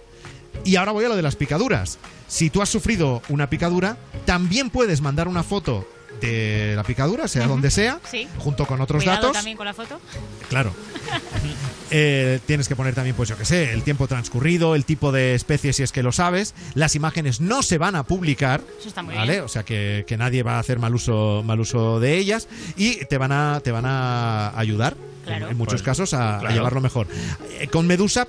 Y ahora voy a lo de las picaduras. Si tú has sufrido una picadura, también puedes mandar una foto de la picadura, sea donde sea, Sí. junto con otros Cuidado datos. también con la foto. Claro. Eh, tienes que poner también, pues yo que sé, el tiempo transcurrido, el tipo de especie si es que lo sabes. Las imágenes no se van a publicar. Eso está muy ¿Vale? bien. O sea que, que nadie va a hacer mal uso, mal uso de ellas. Y te van a, te van a ayudar, Claro. en, en muchos Pues, casos, a, llevarlo mejor. Eh, con Medusa.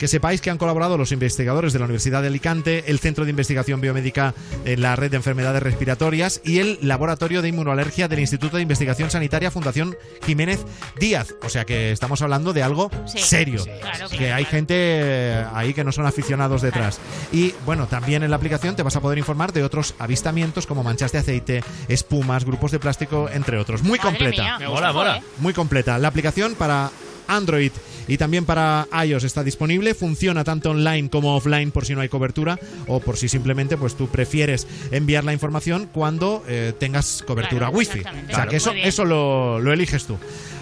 Que sepáis que han colaborado los investigadores de la Universidad de Alicante, el Centro de Investigación Biomédica en la Red de Enfermedades Respiratorias y el Laboratorio de Inmunoalergia del Instituto de Investigación Sanitaria Fundación Jiménez Díaz. O sea que estamos hablando de algo Sí. serio. Sí, claro, que claro, hay claro. gente eh, ahí que no son aficionados detrás. Y bueno, también en la aplicación te vas a poder informar de otros avistamientos como manchas de aceite, espumas, grupos de plástico, entre otros. Muy Madre completa. mía. Me mola, mola. Joder. Muy completa. La aplicación para Android y también para iOS está disponible. Funciona tanto online como offline por si no hay cobertura o por si simplemente pues tú prefieres enviar la información cuando eh, tengas cobertura Claro, wifi. O sea que eso, eso lo, lo eliges tú.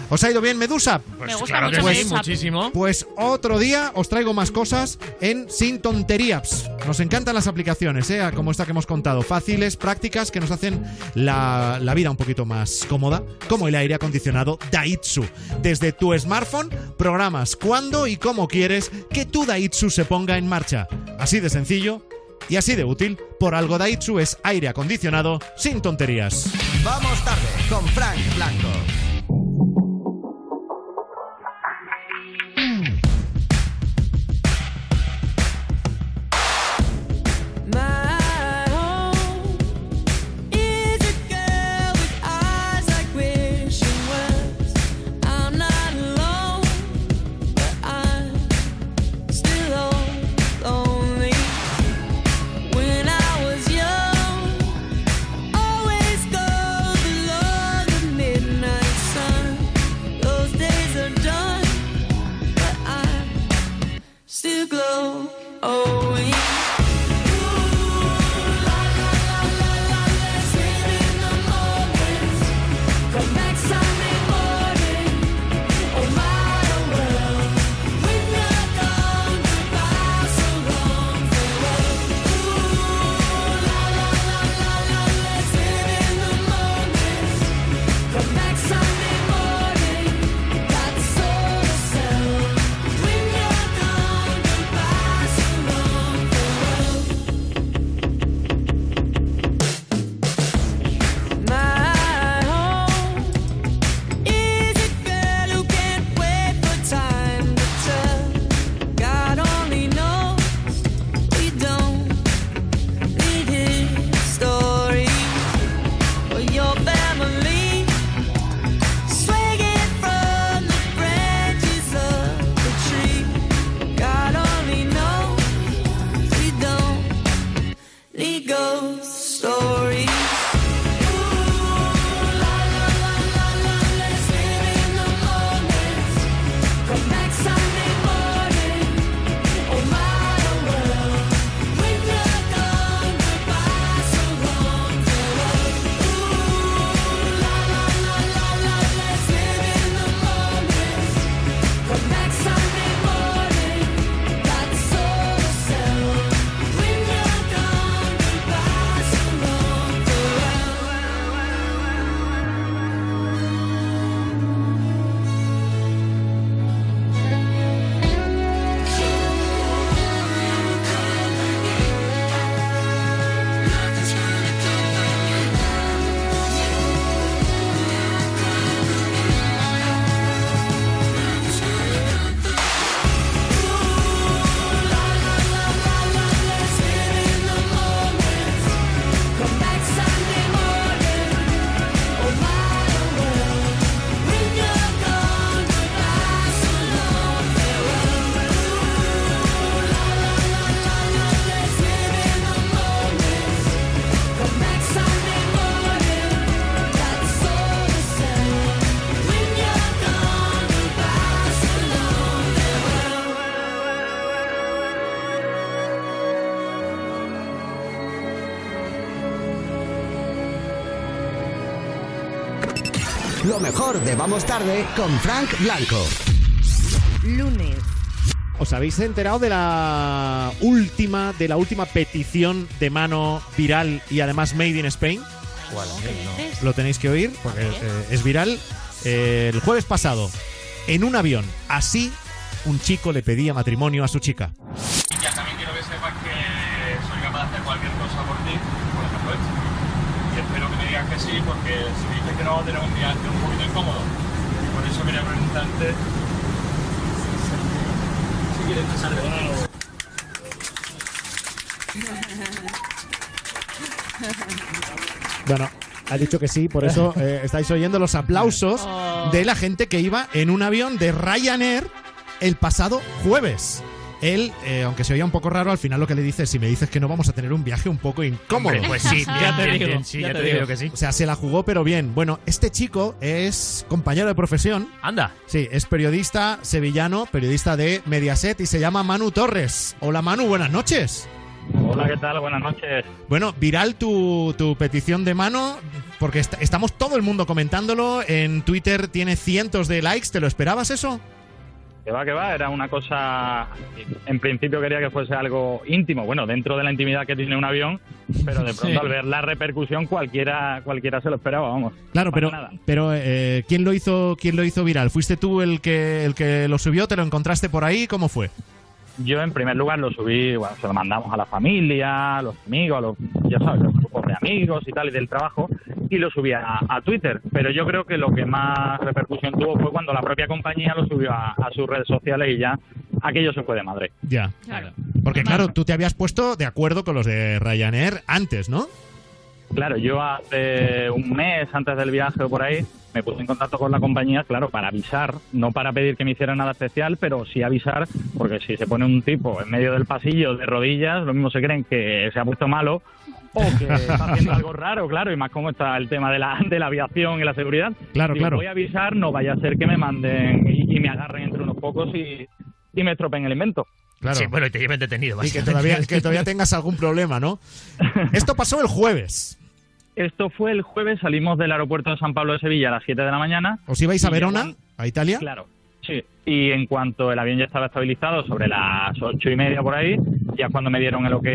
¿Os ha ido bien Medusa? Me gusta Claro que mucho sí, Medusa. muchísimo. Pues otro día os traigo más cosas en Sin Tonterías. Nos encantan las aplicaciones, ¿eh? como esta que hemos contado. Fáciles, prácticas, que nos hacen la, la vida un poquito más cómoda, como el aire acondicionado Daitsu. Desde tu smartphone, programas cuándo y cómo quieres que tu Daitsu se ponga en marcha. Así de sencillo y así de útil. Por algo Daitsu es aire acondicionado sin tonterías. Vamos tarde con Frank Blanco. Mejor de Vamos Tarde con Frank Blanco. Lunes. ¿Os habéis enterado de la última, de la última petición de mano viral y además made in Spain? Lo tenéis que oír porque eh, es viral. Eh, el jueves pasado, en un avión, así un chico le pedía matrimonio a su chica. Y ya también quiero que sepas que soy capaz de hacer cualquier cosa por ti, por ejemplo esto. Y espero que me digas que sí, porque que no, tenemos un viaje un poquito incómodo. Y por eso quería preguntarte si quieres pasar de. Bueno, ha dicho que sí, por eso eh, estáis oyendo los aplausos de la gente que iba en un avión de Ryanair el pasado jueves. Él, eh, aunque se oía un poco raro, al final lo que le dice es, si me dices que no vamos a tener un viaje un poco incómodo. Hombre, pues sí, ya te digo, sí, ya te digo que sí. O sea, se la jugó, pero bien. Bueno, este chico es compañero de profesión. Anda. Sí, es periodista sevillano, periodista de Mediaset y se llama Manu Torres. Hola Manu, buenas noches. Hola, ¿qué tal? Buenas noches. Bueno, viral tu, tu petición de mano, porque est- estamos todo el mundo comentándolo. En Twitter tiene cientos de likes. ¿Te lo esperabas eso? Que va, que va, era una cosa. En principio quería que fuese algo íntimo, bueno, dentro de la intimidad que tiene un avión, pero de pronto Sí. al ver la repercusión cualquiera cualquiera se lo esperaba, vamos. Claro, pero, nada. pero eh, ¿quién lo hizo quién lo hizo viral? ¿Fuiste tú el que el que lo subió? ¿Te lo encontraste por ahí? ¿Cómo fue? Yo en primer lugar lo subí, bueno, se lo mandamos a la familia, a los amigos, a los, ya sabes, los grupos de amigos y tal y del trabajo, y lo subí a, a Twitter. Pero yo creo que lo que más repercusión tuvo fue cuando la propia compañía lo subió a, a sus redes sociales y ya aquello se fue de madre. Ya. Porque claro, tú te habías puesto de acuerdo con los de Ryanair antes, ¿no? Claro, yo hace un mes antes del viaje o por ahí me puse en contacto con la compañía, claro, para avisar, no para pedir que me hicieran nada especial, pero sí avisar, porque si se pone un tipo en medio del pasillo de rodillas, lo mismo se creen que se ha puesto malo o que está haciendo algo raro, claro, y más como está el tema de la, de la aviación y la seguridad. Claro, Digo, claro. Voy a avisar, no vaya a ser que me manden y, y me agarren entre unos pocos y, y me estropeen el invento. Claro. Sí, bueno, y te lleven detenido. Y que básicamente. todavía, que todavía tengas algún problema, ¿no? Esto pasó el jueves. Esto fue el jueves, salimos del aeropuerto de San Pablo de Sevilla a las 7 de la mañana. ¿Os ibais a Verona, llegó- a Italia? Claro, sí. Y en cuanto el avión ya estaba estabilizado, sobre las ocho y media por ahí, ya cuando me dieron el ok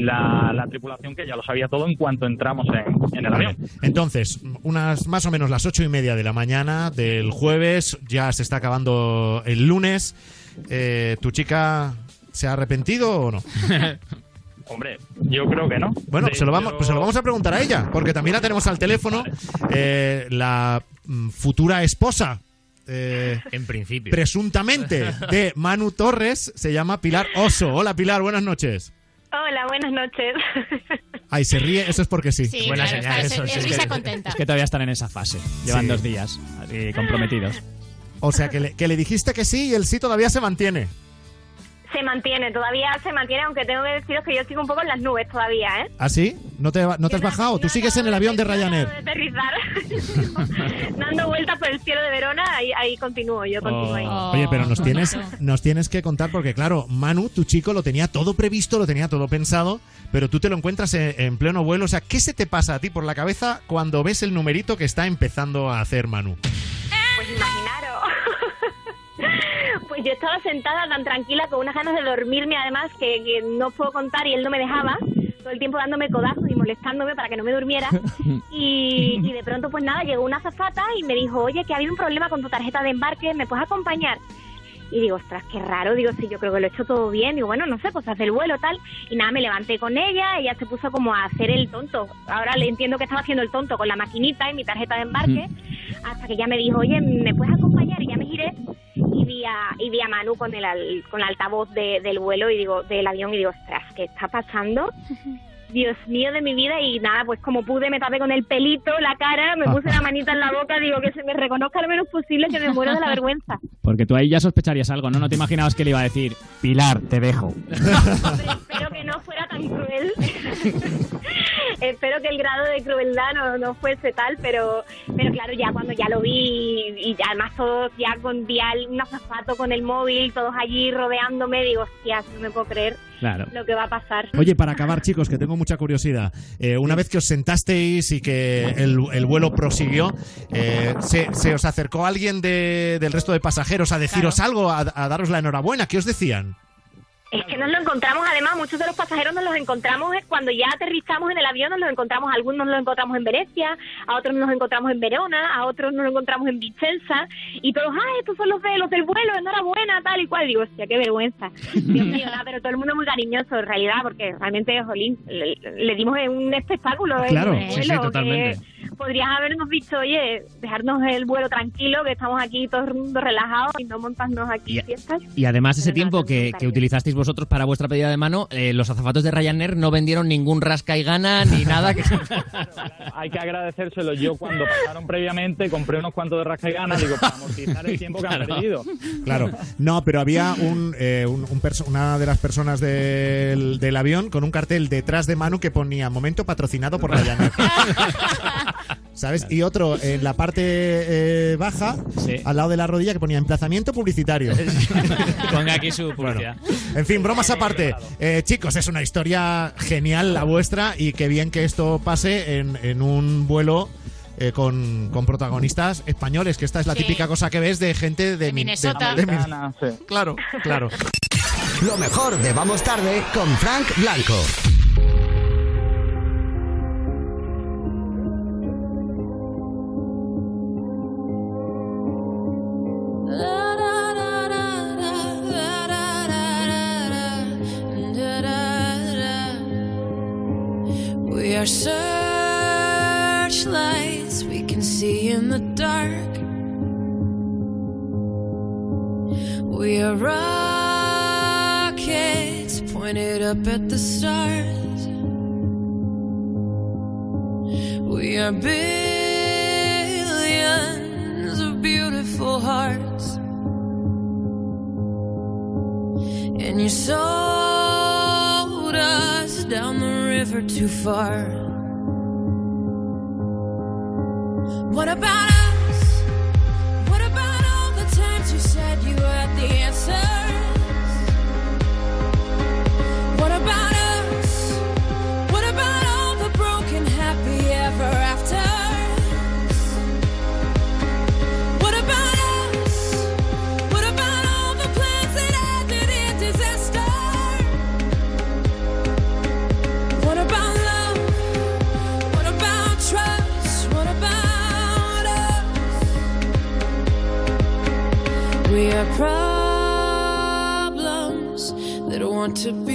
la, la tripulación, que ya lo sabía todo en cuanto entramos en, en el avión. Entonces, unas más o menos las ocho y media de la mañana del jueves, ya se está acabando el lunes. Eh, ¿Tu chica se ha arrepentido o no? Hombre, yo creo que no. Bueno, De se lo, vamos, pues se lo vamos a preguntar a ella, porque también la tenemos al teléfono. Eh, la mm, futura esposa, eh, En principio. presuntamente, de Manu Torres, se llama Pilar Oso. Hola Pilar, buenas noches. Hola, buenas noches. Ay, se ríe, eso es porque sí. Sí, Buena claro, señal, está- eso, es- sí, es sí. risa contenta. Es que todavía están en esa fase. Llevan Sí. dos días así comprometidos. O sea, que le, que le dijiste que sí y el sí todavía se mantiene. Se mantiene, todavía se mantiene, aunque tengo que deciros que yo sigo un poco en las nubes todavía, ¿eh? ¿Ah, sí? ¿No te, no te has bajado? ¿Tú sigues en el avión de Ryanair? De aterrizar. Dando vueltas por el cielo de Verona, ahí, ahí continúo, yo continúo ahí. Oye, pero nos tienes, nos tienes que contar porque, claro, Manu, tu chico, lo tenía todo previsto, lo tenía todo pensado, pero tú te lo encuentras en, en pleno vuelo. O sea, ¿qué se te pasa a ti por la cabeza cuando ves el numerito que está empezando a hacer Manu? Pues yo estaba sentada tan tranquila con unas ganas de dormirme, además, que, que no puedo contar y él no me dejaba. Todo el tiempo dándome codazos y molestándome para que no me durmiera. Y, y de pronto, pues nada, llegó una azafata y me dijo, oye, que ha habido un problema con tu tarjeta de embarque, ¿me puedes acompañar? Y digo, ostras, qué raro. Digo, sí, yo creo que lo he hecho todo bien. Digo, bueno, no sé, pues hace el vuelo, tal. Y nada, me levanté con ella. Ella se puso como a hacer el tonto. Ahora le entiendo que estaba haciendo el tonto con la maquinita y mi tarjeta de embarque. Hasta que ella me dijo, oye, ¿me puedes acompañar? Y ya me giré vi a, y vi a Manu con el, al- con el altavoz de- del vuelo y digo, del avión. Y digo, ostras, ¿qué está pasando? Dios mío de mi vida y nada, pues como pude me tapé con el pelito, la cara, me puse la manita en la boca, digo que se me reconozca lo menos posible que me muero de la vergüenza. Porque tú ahí ya sospecharías algo, ¿no? No te imaginabas que le iba a decir, Pilar, te dejo. Espero que no fuera tan cruel. Espero que el grado de crueldad no, no fuese tal, pero pero claro, ya cuando ya lo vi y, y además todos ya con vial, un azafato con el móvil, todos allí rodeándome, digo, hostia, no me puedo creer Claro. lo que va a pasar. Oye, para acabar, chicos, que tengo mucha curiosidad. Eh, una vez que os sentasteis y que el, el vuelo prosiguió, eh, ¿se, se os acercó alguien de- del resto de pasajeros a deciros algo, a, a daros la enhorabuena? ¿Qué os decían? Es que nos lo encontramos, además, muchos de los pasajeros nos los encontramos eh, cuando ya aterrizamos en el avión, nos los encontramos, algunos nos los encontramos en Venecia, a otros nos los encontramos en Verona, a otros nos los encontramos en Vicenza, y todos, ah, estos son los, de, los del vuelo, enhorabuena, tal y cual. Digo, hostia, qué vergüenza. Dios mío, pero todo el mundo muy cariñoso, en realidad, porque realmente, jolín, le, le dimos un espectáculo. eh, Claro, el sí, sí, vuelo, totalmente. que Podrías habernos dicho, oye, dejarnos el vuelo tranquilo, que estamos aquí todos relajados y no montarnos aquí fiestas. Y además ese tiempo que, que utilizasteis vosotros para vuestra pedida de mano, eh, los azafatos de Ryanair no vendieron ningún rasca y gana ni nada. Que... Hay que agradecérselo. Yo cuando pasaron previamente compré unos cuantos de rasca y gana, digo, para amortizar el tiempo que han Claro. perdido. Claro, no, pero había un, eh, un- un perso- una de las personas del, del avión con un cartel detrás de Manu que ponía momento patrocinado por Ryanair. ¿Sabes? Y otro en la parte eh, baja, al lado de la rodilla, que ponía emplazamiento publicitario. Ponga aquí su publicidad. En fin, bromas aparte. Eh, chicos, es una historia genial la vuestra y qué bien que esto pase en, en un vuelo eh, con, con protagonistas españoles, que esta es la Sí. típica cosa que ves de gente de, Min- Minnesota. de- de Min- Claro, claro. Lo mejor de Vamos Tarde con Frank Blanco. Are searchlights we can see in the dark. We are rockets pointed up at the stars. We are billions of beautiful hearts. And you sold river too far. What about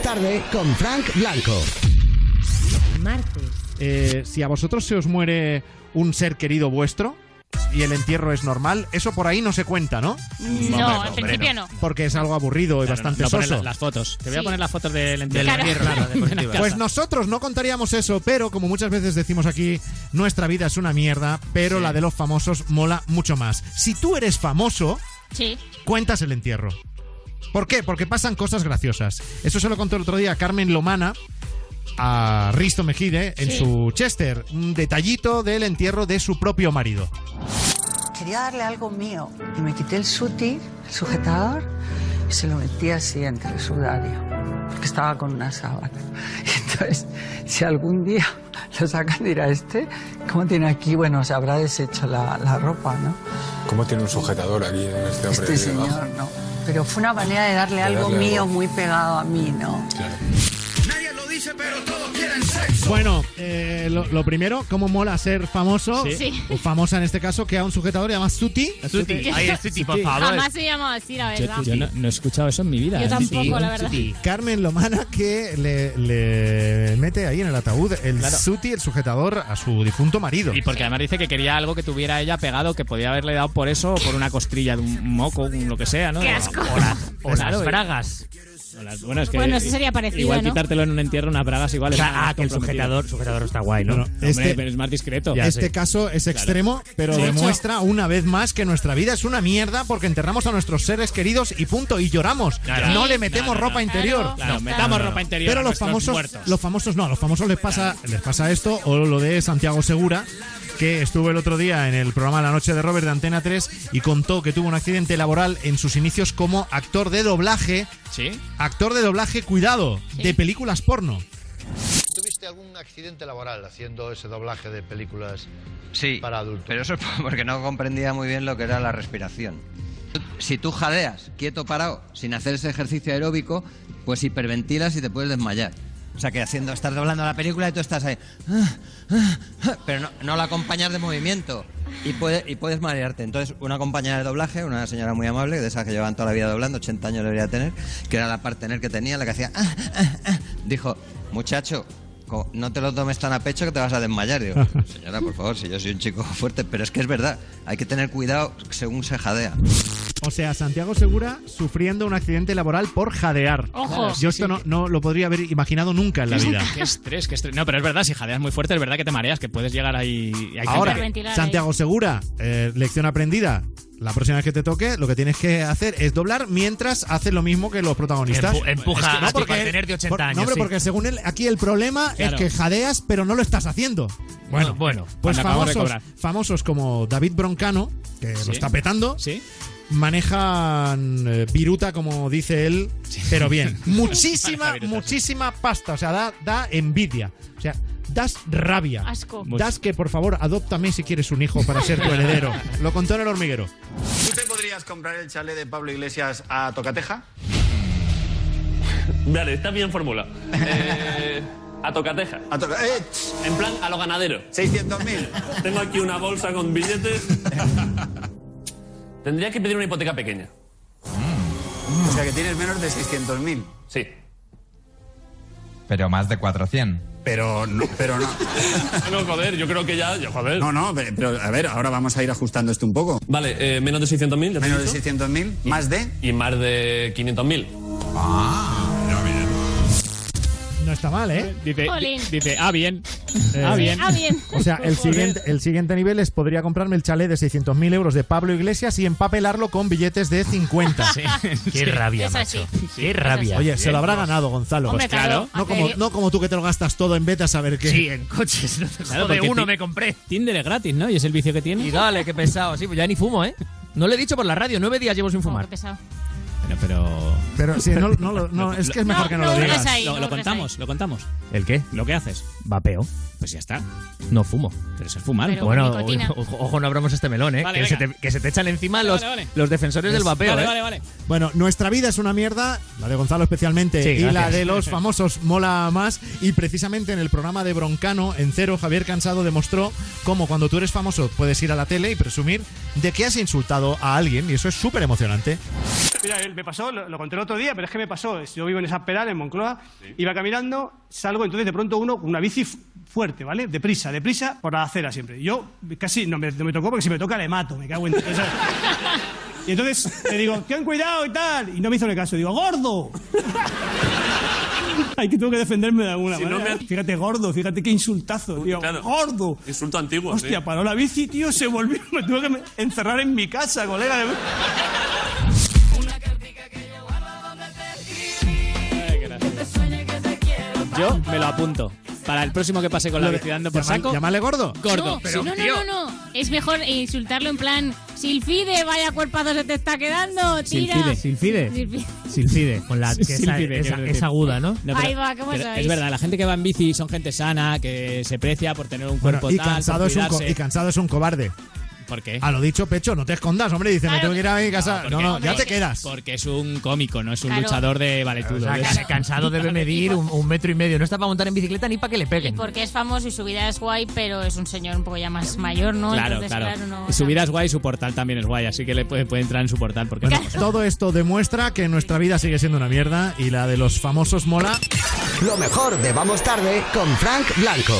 Tarde con Frank Blanco. Martes. Eh, si a vosotros se os muere un ser querido vuestro y el entierro es normal, eso por ahí no se cuenta, ¿no? No, en principio no. Porque es algo aburrido y bastante no soso. las- las fotos. Te voy a poner las fotos del entierro. Claro. Claro, de-. Pues nosotros no contaríamos eso, pero como muchas veces decimos aquí, nuestra vida es una mierda, pero la de los famosos mola mucho más. Si tú eres famoso, Sí. cuentas el entierro. ¿Por qué? Porque pasan cosas graciosas. Eso se lo contó el otro día Carmen Lomana a Risto Mejide en Sí. su Chester. Un detallito del entierro de su propio marido. Quería darle algo mío y me quité el suti, el sujetador, y se lo metí así entre el sudario, porque estaba con una sábana. Y entonces, si algún día lo sacan, dirá este, ¿cómo tiene aquí? Bueno, se habrá deshecho la, la ropa, ¿no? ¿Cómo tiene un sujetador aquí en este hombre? Este señor, ¿no? Pero fue una manera de darle De algo darle mío algo. muy pegado a mí, ¿no? Lo dice, pero todos quieren sexo. Bueno, eh, lo, lo primero, ¿cómo mola ser famoso? Sí. Sí. O famosa en este caso, que a un sujetador llamado Suti. Suti. Ay, es Suti, por favor. Jamás se llama así, la Yo, verdad. yo no, no he escuchado eso en mi vida. Yo ¿eh? tampoco, la verdad. Carmen Lomana que le, le mete ahí en el ataúd el Claro. Suti, el sujetador, a su difunto marido. Y porque además dice que quería algo que tuviera ella pegado, que podía haberle dado por eso o por una costrilla de un moco, un lo que sea, ¿no? ¡Qué asco! O las, o las Claro, bueno, es que Bueno, eso sería parecido, Igual ¿no? quitártelo en un entierro, unas bragas igual O sea, ah, que el sujetador, sujetador está guay, ¿no? No, no, este- es más discreto. este caso es extremo, pero De hecho- demuestra una vez más que nuestra vida es una mierda porque enterramos a nuestros seres queridos y punto, y lloramos. Claro. No Sí. le metemos ropa interior. Claro, metamos ropa interior Pero a los famosos, muertos. los famosos no, a los famosos les pasa, les pasa esto, o lo de Santiago Segura, que estuvo el otro día en el programa La Noche de Robert de Antena 3 y contó que tuvo un accidente laboral en sus inicios como actor de doblaje. Sí. Actor de doblaje, cuidado, de películas porno. ¿Tuviste algún accidente laboral haciendo ese doblaje de películas Sí, para adultos? pero eso es porque no comprendía muy bien lo que era la respiración. Si tú jadeas, quieto, parado, sin hacer ese ejercicio aeróbico, pues hiperventilas y te puedes desmayar. O sea que haciendo, estás doblando la película y tú estás ahí, ah, ah, ah, pero no, no la acompañas de movimiento y, puede- y puedes marearte. Entonces, una compañera de doblaje, una señora muy amable, de esas que llevan toda la vida doblando, 80 años debería tener, que era la partener que tenía, la que hacía, dijo, muchacho, no te lo tomes tan a pecho que te vas a desmayar. Digo, señora, por favor, si yo soy un chico fuerte, pero es que es verdad, hay que tener cuidado según se jadea. O sea, Santiago Segura sufriendo un accidente laboral por jadear. Ojo. Yo esto no, no lo podría haber imaginado nunca en la vida. Qué estrés, qué estrés. No, pero es verdad, si jadeas muy fuerte, es verdad que te mareas, que puedes llegar ahí. hay Ahora, Santiago Segura, eh, lección aprendida. La próxima vez que te toque, lo que tienes que hacer es doblar mientras haces lo mismo que los protagonistas. Empu- empuja a tipo a tener de 80 por- años, No, hombre, sí. porque según él, aquí el problema Claro. es que jadeas, pero no lo estás haciendo. Bueno, bueno, Pues cuando acabamos de famosos, cobrar. famosos como David Broncano, que Sí. lo está petando, Sí. Manejan eh, viruta, como dice él, pero bien. Muchísima, muchísima pasta. O sea, da, da envidia. O sea, das rabia. Asco. Das que, por favor, adóptame si quieres un hijo para ser tu heredero. Lo contó en el hormiguero. ¿Tú te podrías comprar el chalet de Pablo Iglesias a Tocateja? Vale, está bien formulado. Eh, a tocateja. A toca- ¡Eh! En plan, a lo ganadero. 600.000. Tengo aquí una bolsa con billetes. Tendría que pedir una hipoteca pequeña. O sea que tienes menos de 600.000. Sí. Pero más de 400. Pero no, pero no. No, joder, yo creo que ya, ya, joder. No, no, pero, pero, a ver, ahora vamos a ir ajustando esto un poco. Vale, eh, menos de 600.000. ya te he Menos de dicho. 600.000, más de. Y más de 500.000. No está mal, ¿eh? Dice, dice, ah, bien. Eh, Ah, bien. Ah, bien. O sea, el siguiente, el siguiente nivel es podría comprarme el chalet de 600.000 euros de Pablo Iglesias y empapelarlo con billetes de 50. Qué rabia, Es así. macho. Qué rabia. Oye, se lo habrá ganado Gonzalo. Hombre, Pues claro. No como, no como tú que te lo gastas todo en beta a saber qué. Sí, en coches. No te Claro, jode, porque uno me compré. Tinder es gratis, ¿no? Y es el vicio que tiene. Y dale, qué pesado. Sí, pues ya ni fumo, ¿eh? No lo he dicho por la radio, nueve días llevo sin fumar. pesado. Pero, pero... Pero sí, no, no, lo- no, es que es mejor que no, lo digas. lo, lo contamos, lo contamos. ¿El qué? Lo que haces. Vapeo. Pues ya está. No fumo. Pero eso es fumar. Pero bueno, nicotina. ojo, ojo, no abramos este melón, ¿eh? Vale, que, se venga. te, que se te echan encima Vale, los, vale, vale. los defensores del vapeo, Vale, ¿eh? vale, vale. Bueno, nuestra vida es una mierda, la de Gonzalo especialmente, Sí, y la de los famosos mola más. Y precisamente en el programa de Broncano, en cero, Javier Cansado demostró cómo cuando tú eres famoso puedes ir a la tele y presumir de que has insultado a alguien, y eso es súper emocionante. Mira, eh, me pasó, lo, lo conté el otro día, pero es que me pasó. Yo vivo en esa pedal, en Moncloa, iba caminando, salgo, entonces de pronto uno con una bici fu- fuerte, ¿vale? Deprisa, deprisa, por la acera siempre. Yo casi no me, no me tocó porque si me toca le mato, me cago en. y entonces le digo, ten cuidado y tal. Y no me hizo ni caso, digo, ¡gordo! Hay que tengo que defenderme de alguna Si no manera. me- Fíjate, gordo, fíjate qué insultazo, tío. Claro. ¡Gordo! Insulto antiguo. Hostia, sí. paró la bici, tío, se volvió, me tuve que encerrar en mi casa, colega. Yo me lo apunto. Para el próximo que pase con la bici dando por llama- saco. Llámale gordo. Gordo. No, no, no, no, no. Es mejor insultarlo en plan, Silfide, vaya cuerpazo se te está quedando, tira. Silfide. Silfide. Silfide, con la que esa, Silfide, esa- quiero decir. es aguda, ¿no? No, pero- Ahí va, ¿cómo pero sabéis? Es verdad, la gente que va en bici son gente sana, que se precia por tener un Bueno, cuerpo y tal, por cansado, es un co- cuidarse. y cansado es un cobarde. ¿Por qué? A lo dicho, pecho, no te escondas, hombre. Dice, me tengo que ir a mi casa. ¿por No, no, ya te quedas. Porque es un cómico, no es un Claro. luchador de valetudo. O sea, cansado debe medir un, un metro y medio. No está para montar en bicicleta ni para que le Y peguen. porque es famoso y su vida es guay, pero es un señor un poco ya más mayor, ¿no? Claro, Entonces, claro. no, Y su vida es guay, su portal también es guay, así que le puede, puede entrar en su portal. Porque Bueno, todo esto demuestra que nuestra vida sigue siendo una mierda y la de los famosos mola. Lo mejor de Vamos Tarde con Frank Blanco.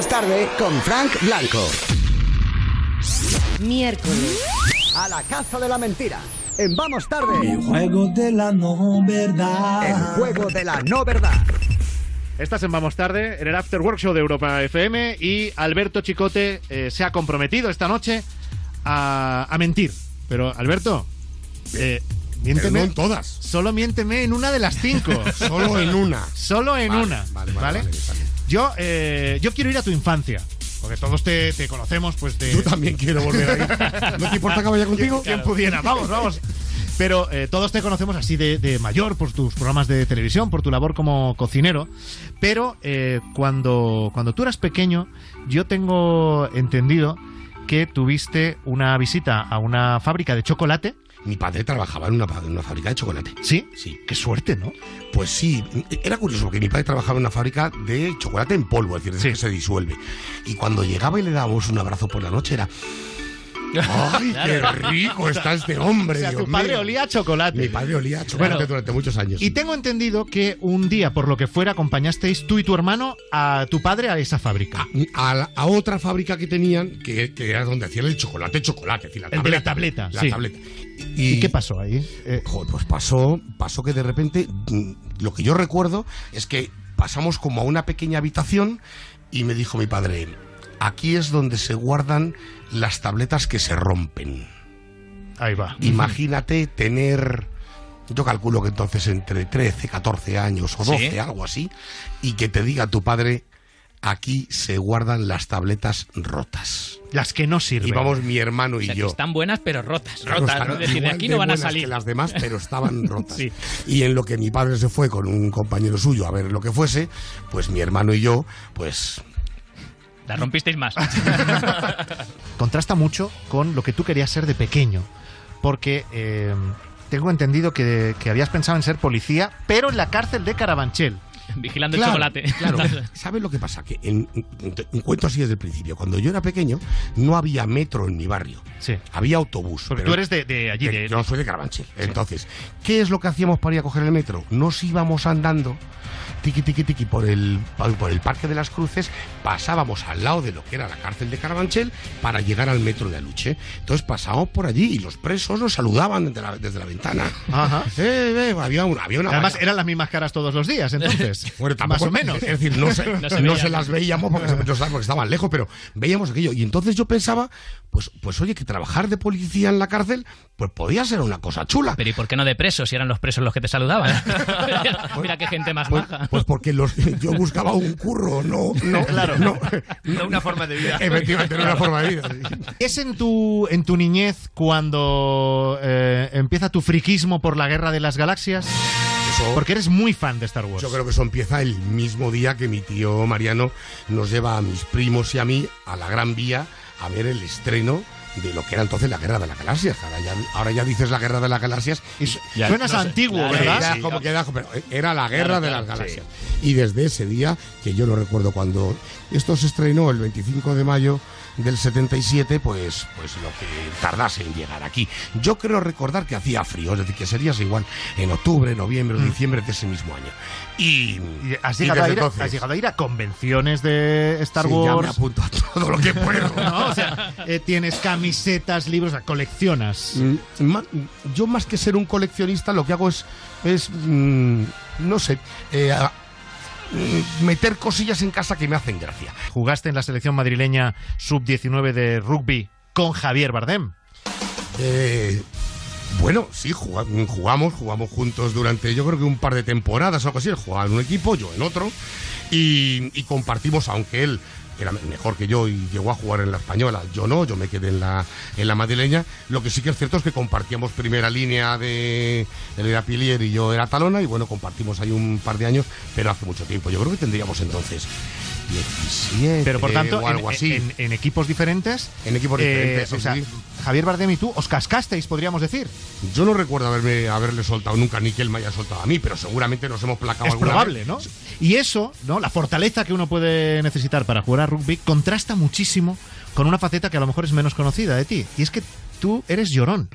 Vamos Tarde con Frank Blanco. Miércoles. A la caza de la mentira. en Vamos Tarde. El juego de la no verdad. El juego de la no verdad. Estás en Vamos Tarde, en el After Work Show de Europa FM y Alberto Chicote eh, se ha comprometido esta noche a, a mentir. Pero, Alberto, eh, miénteme. Pero no en todas. Solo miénteme en una de las cinco. Solo en una. Solo en Vale, una. vale, Vale. Yo, eh, yo quiero ir a tu infancia. Porque todos te, te conocemos, pues de. Yo también quiero volver ahí. ¿No te importa que vaya contigo? ¿Quién pudiera? Vamos, vamos. Pero eh, todos te conocemos así de, de mayor por tus programas de televisión, por tu labor como cocinero. Pero eh, cuando, cuando tú eras pequeño, yo tengo entendido que tuviste una visita a una fábrica de chocolate. Mi padre trabajaba en una, en una fábrica de chocolate. ¿Sí? Sí. Qué suerte, ¿no? Pues sí, era curioso porque mi padre trabajaba en una fábrica de chocolate en polvo, es decir, de que se disuelve. Y cuando llegaba y le dábamos un abrazo por la noche era... ¡Ay, qué rico está este hombre! O sea, Dios tu padre mío! olía a chocolate. Mi padre olía a chocolate Bueno, durante muchos años. Y tengo entendido que un día, por lo que fuera, acompañasteis tú y tu hermano a tu padre a esa fábrica. a, la- a otra fábrica que tenían, que, que era donde hacían el chocolate, chocolate, es decir, la El de la tableta. tableta, La sí. tableta. ¿Y, qué pasó ahí? Eh, Joder, pues pasó, pasó que de repente, mm, lo que yo recuerdo es que pasamos como a una pequeña habitación y me dijo mi padre, aquí es donde se guardan las tabletas que se rompen. Ahí va. Imagínate tener, yo calculo que entonces entre 13, 14 años o 12, Sí. algo así, y que te diga tu padre, aquí se guardan las tabletas rotas. Las que no sirven. Y vamos mi hermano O y que yo. están buenas, pero rotas. Claro, rotas, ¿no? Es decir, de igual aquí de no van a buenas salir. que las demás, pero estaban rotas. Sí. Y en lo que mi padre se fue con un compañero suyo a ver lo que fuese, pues mi hermano y yo, pues La rompisteis más. contrasta mucho con lo que tú querías ser de pequeño. Porque eh, tengo entendido que, que habías pensado en ser policía, pero en la cárcel de Carabanchel. Vigilando Claro, el chocolate. Claro, ¿sabes lo que pasa? Que en, en- un cuento así desde el principio. Cuando yo era pequeño, no había metro en mi barrio. Sí. Había autobús. Porque pero- tú eres de, de allí, de, yo soy de Carabanchel. Entonces, ¿qué es lo que hacíamos para ir a coger el metro? Nos íbamos andando tiqui tiqui tiqui por el por el Parque de las Cruces, pasábamos al lado de lo que era la cárcel de Carabanchel para llegar al metro de Aluche. Entonces pasábamos por allí y los presos nos saludaban desde la, desde la ventana. Ajá. Eh, eh, había una, había una Además, valla. eran las mismas caras todos los días, entonces. Bueno, más o menos. Es decir, no se, No no se las veíamos porque, se- no porque estaban lejos, pero veíamos aquello. Y entonces yo pensaba, pues, pues oye, que trabajar de policía en la cárcel, pues podía ser una cosa chula. Pero ¿y por qué no de presos si eran los presos los que te saludaban? Mira qué gente más Pues, maja. Pues porque los, yo buscaba un curro, no, no, Claro. no, No una forma de vida. Efectivamente, no una forma de vida. ¿Es en tu, en tu niñez cuando eh, empieza tu friquismo por la guerra de las galaxias? Porque eres muy fan de Star Wars. Yo creo que eso empieza el mismo día que mi tío Mariano nos lleva a mis primos y a mí a la Gran Vía a ver el estreno de lo que era entonces la Guerra de las Galaxias. Ahora ya, ahora ya dices la Guerra de las Galaxias y Ya, Suenas no sé, antiguo, claro, ¿verdad? era Sí. como que era- pero era la Guerra Claro, de las Galaxias. Y desde ese día, que yo lo recuerdo cuando esto se estrenó el 25 de mayo del 77, pues, pues lo que tardase en llegar aquí. Yo creo recordar que hacía frío, es decir, que serías igual en octubre, noviembre o diciembre de ese mismo año. Y, Y has, y llegado a ir, entonces- has llegado a ir a convenciones de Star Sí, ya Wars. me apunto a todo lo que puedo. ¿no? O sea, eh, tienes camisetas, libros, o sea, coleccionas. Mm, yo más que ser un coleccionista lo que hago es, es mm, no sé, eh, mm, meter cosillas en casa que me hacen gracia. Jugaste en la selección madrileña sub-19 de rugby con Javier Bardem. Eh, bueno, sí, juga- jugamos, jugamos juntos durante yo creo que un par de temporadas o algo así. Él jugaba en un equipo, yo en otro. Y, y compartimos, aunque él era mejor que yo y llegó a jugar en la española, yo no, yo me quedé en la, en la madrileña. Lo que sí que es cierto es que compartíamos primera línea de. Él era Pilier y yo era Talona, y bueno, compartimos ahí un par de años, pero hace mucho tiempo. Yo creo que tendríamos entonces 17 Pero por tanto, o algo en, así. en- en equipos diferentes. En equipos eh, diferentes, o sea, sí. Javier Bardem y tú os cascasteis, podríamos decir. Yo no recuerdo haberme, haberle soltado nunca ni que él me haya soltado a mí, pero seguramente nos hemos placado Es alguna probable, vez. ¿no? Y eso, ¿no? La fortaleza que uno puede necesitar para jugar a rugby contrasta muchísimo con una faceta que a lo mejor es menos conocida de ti. Y es que tú eres llorón.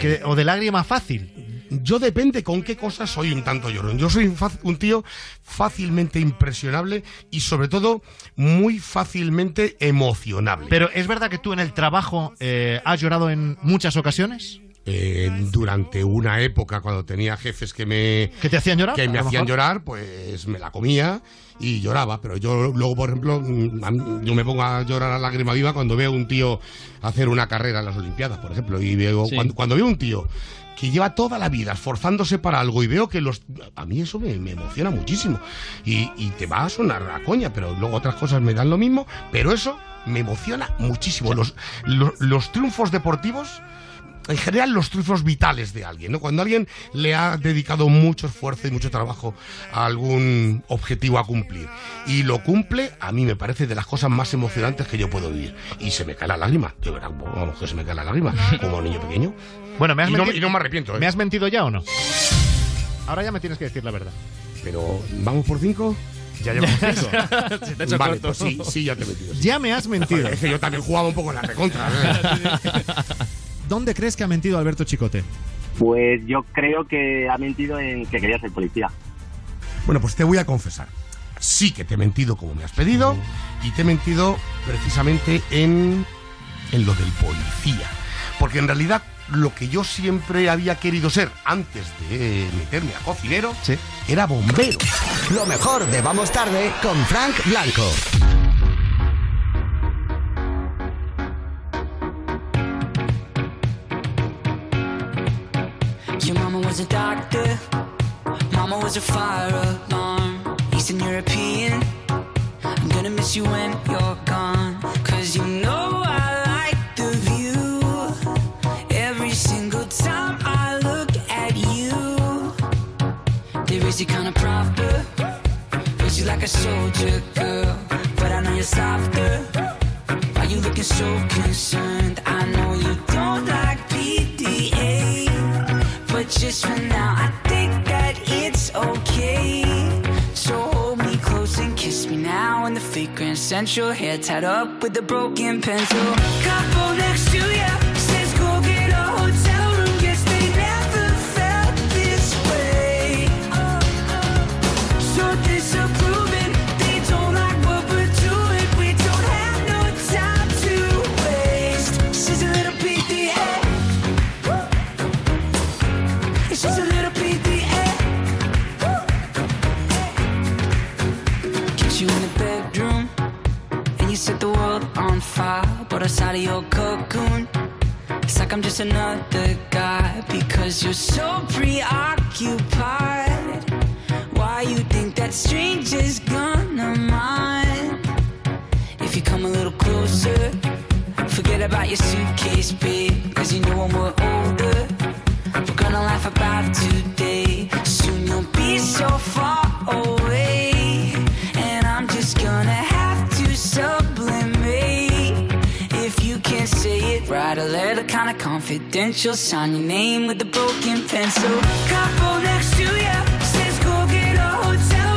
Que, o de lágrima fácil. yo depende con qué cosas soy un tanto llorón. Yo soy un, tío fácilmente impresionable y sobre todo muy fácilmente emocionable. Pero ¿es verdad que tú en el trabajo eh, has llorado en muchas ocasiones? Eh, durante una época cuando tenía jefes que me ¿Que te hacían llorar? que me hacían mejor? llorar pues me la comía y lloraba pero yo luego por ejemplo mm, yo me pongo a llorar a lágrima viva cuando veo un tío hacer una carrera en las olimpiadas por ejemplo y veo Sí. cuando, cuando veo un tío que lleva toda la vida esforzándose para algo y veo que los a mí eso me, me emociona muchísimo. Y, y te va a sonar a coña pero luego otras cosas me dan lo mismo pero eso me emociona muchísimo. Los, los, los triunfos deportivos en general los triunfos vitales de alguien, ¿no? Cuando alguien le ha dedicado mucho esfuerzo y mucho trabajo a algún objetivo a cumplir y lo cumple, a mí me parece de las cosas más emocionantes que yo puedo vivir. Y se me cae la lágrima, de verdad, vamos, que se me cae la lágrima, como un niño pequeño. Bueno, me has y, no, y no me arrepiento, ¿eh? ¿Me has mentido ya o no? Ahora ya me tienes que decir la verdad. Pero, ¿vamos por cinco? Ya llevamos cinco. Vale, pues sí, sí, ya te he mentido. sí. Ya me has mentido. Es que yo también jugaba un poco en la recontra. ¿Dónde crees que ha mentido Alberto Chicote? Pues yo creo que ha mentido en que quería ser policía. Bueno, pues te voy a confesar. Sí que te he mentido como me has pedido y te he mentido precisamente en, en lo del policía. Porque en realidad lo que yo siempre había querido ser antes de meterme a cocinero era bombero. Lo mejor de Vamos Tarde con Frank Blanco. Your mama was a doctor, mama was a fire alarm. Eastern European, I'm gonna miss you when you're gone. Cause you know I like the view. Every single time I look at you, they raise you kind of proper. Raise you like a soldier girl, but I know you're softer. Why you looking so concerned? I know you don't like PDA. Just for now, I think that it's okay. So hold me close and kiss me now in the fake Grand Central. Hair tied up with a broken pencil. Couple next to ya on fire. But outside of your cocoon, it's like I'm just another guy because you're so preoccupied. Why you think that stranger's gonna mind? If you come a little closer, forget about your suitcase, babe. Cause you know when we're older, we're gonna laugh about today. Soon you'll be so far away. Say it, write a letter kinda confidential. Sign your name with a broken pencil. Couple next to ya says go get a hotel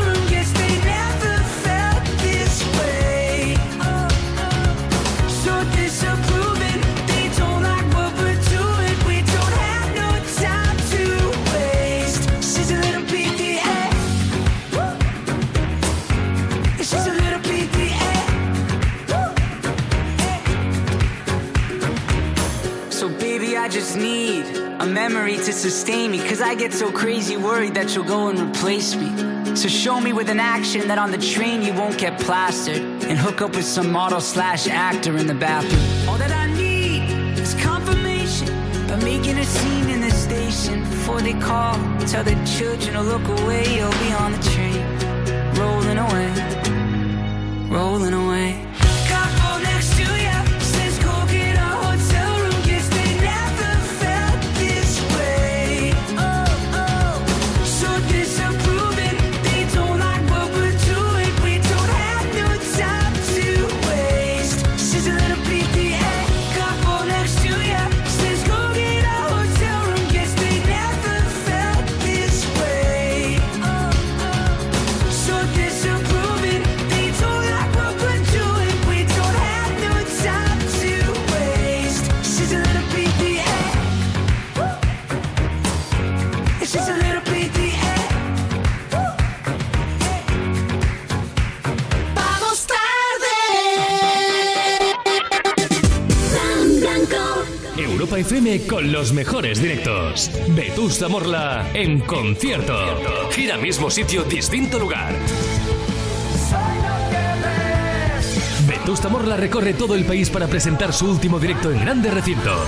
just need a memory to sustain me. Cause I get so crazy worried that you'll go and replace me. So show me with an action that on the train you won't get plastered. And hook up with some model slash actor in the bathroom. All that I need is confirmation. By making a scene in the station before they call. Tell the children to look away. You'll be on the train. Rolling away. Rolling away. FM con los mejores directos. Vetusta Morla en concierto. Gira mismo sitio, distinto lugar. Vetusta Morla recorre todo el país para presentar su último directo en grandes recintos.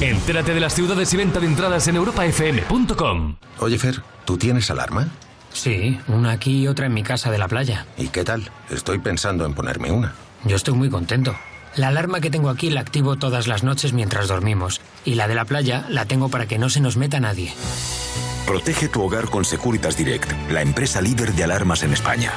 Entérate de las ciudades y venta de entradas en europafm.com. Oye, Fer, ¿tú tienes alarma? Sí, una aquí y otra en mi casa de la playa. ¿Y qué tal? Estoy pensando en ponerme una. Yo estoy muy contento. La alarma que tengo aquí la activo todas las noches mientras dormimos. Y la de la playa la tengo para que no se nos meta nadie. Protege tu hogar con Securitas Direct, la empresa líder de alarmas en España.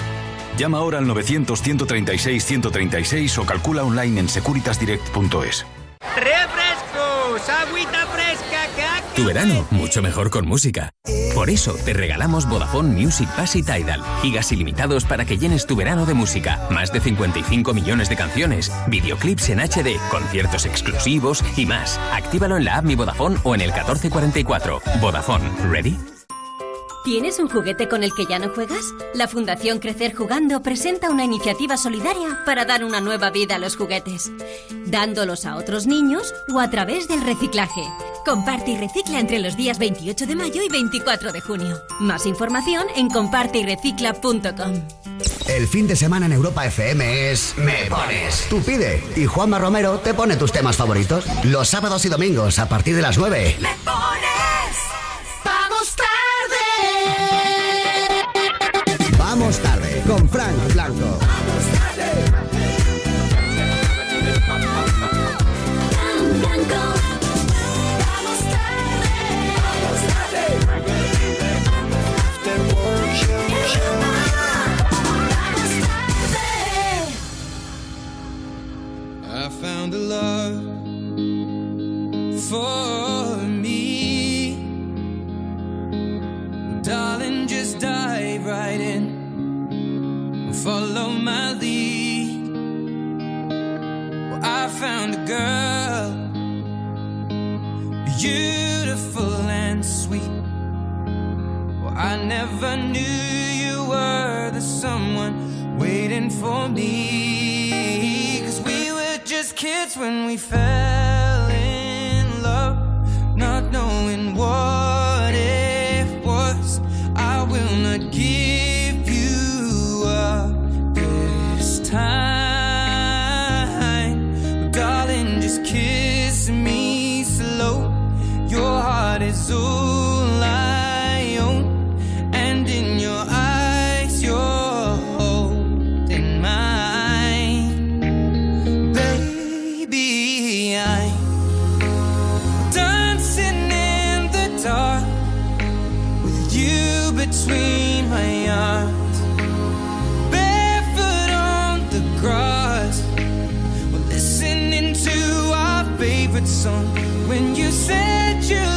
Llama ahora al 900-136-136 o calcula online en securitasdirect.es. ¡Refrescos! ¡Agüita fresca! ¡Que aquí! Tu verano, mucho mejor con música. Por eso te regalamos Vodafone Music Pass y Tidal. Gigas ilimitados para que llenes tu verano de música. Más de 55 millones de canciones, videoclips en HD, conciertos exclusivos y más. Actívalo en la app Mi Vodafone o en el 1444. Vodafone, ¿ready? ¿Tienes un juguete con el que ya no juegas? La Fundación Crecer Jugando presenta una iniciativa solidaria para dar una nueva vida a los juguetes, dándolos a otros niños o a través del reciclaje. Comparte y recicla entre los días 28 de mayo y 24 de junio. Más información en comparteyrecicla.com. El fin de semana en Europa FM es Me Pones. Tú pide y Juanma Romero te pone tus temas favoritos. Los sábados y domingos a partir de las 9. ¡Me pones! Con Frank Blanco. I found a love for me. Darling, just dive right in. Follow my lead. Well, I found a girl, beautiful and sweet. Well, I never knew you were the someone waiting for me. Cause we were just kids when we fell between my arms. Barefoot on the grass, we're listening to our favorite song. When you said you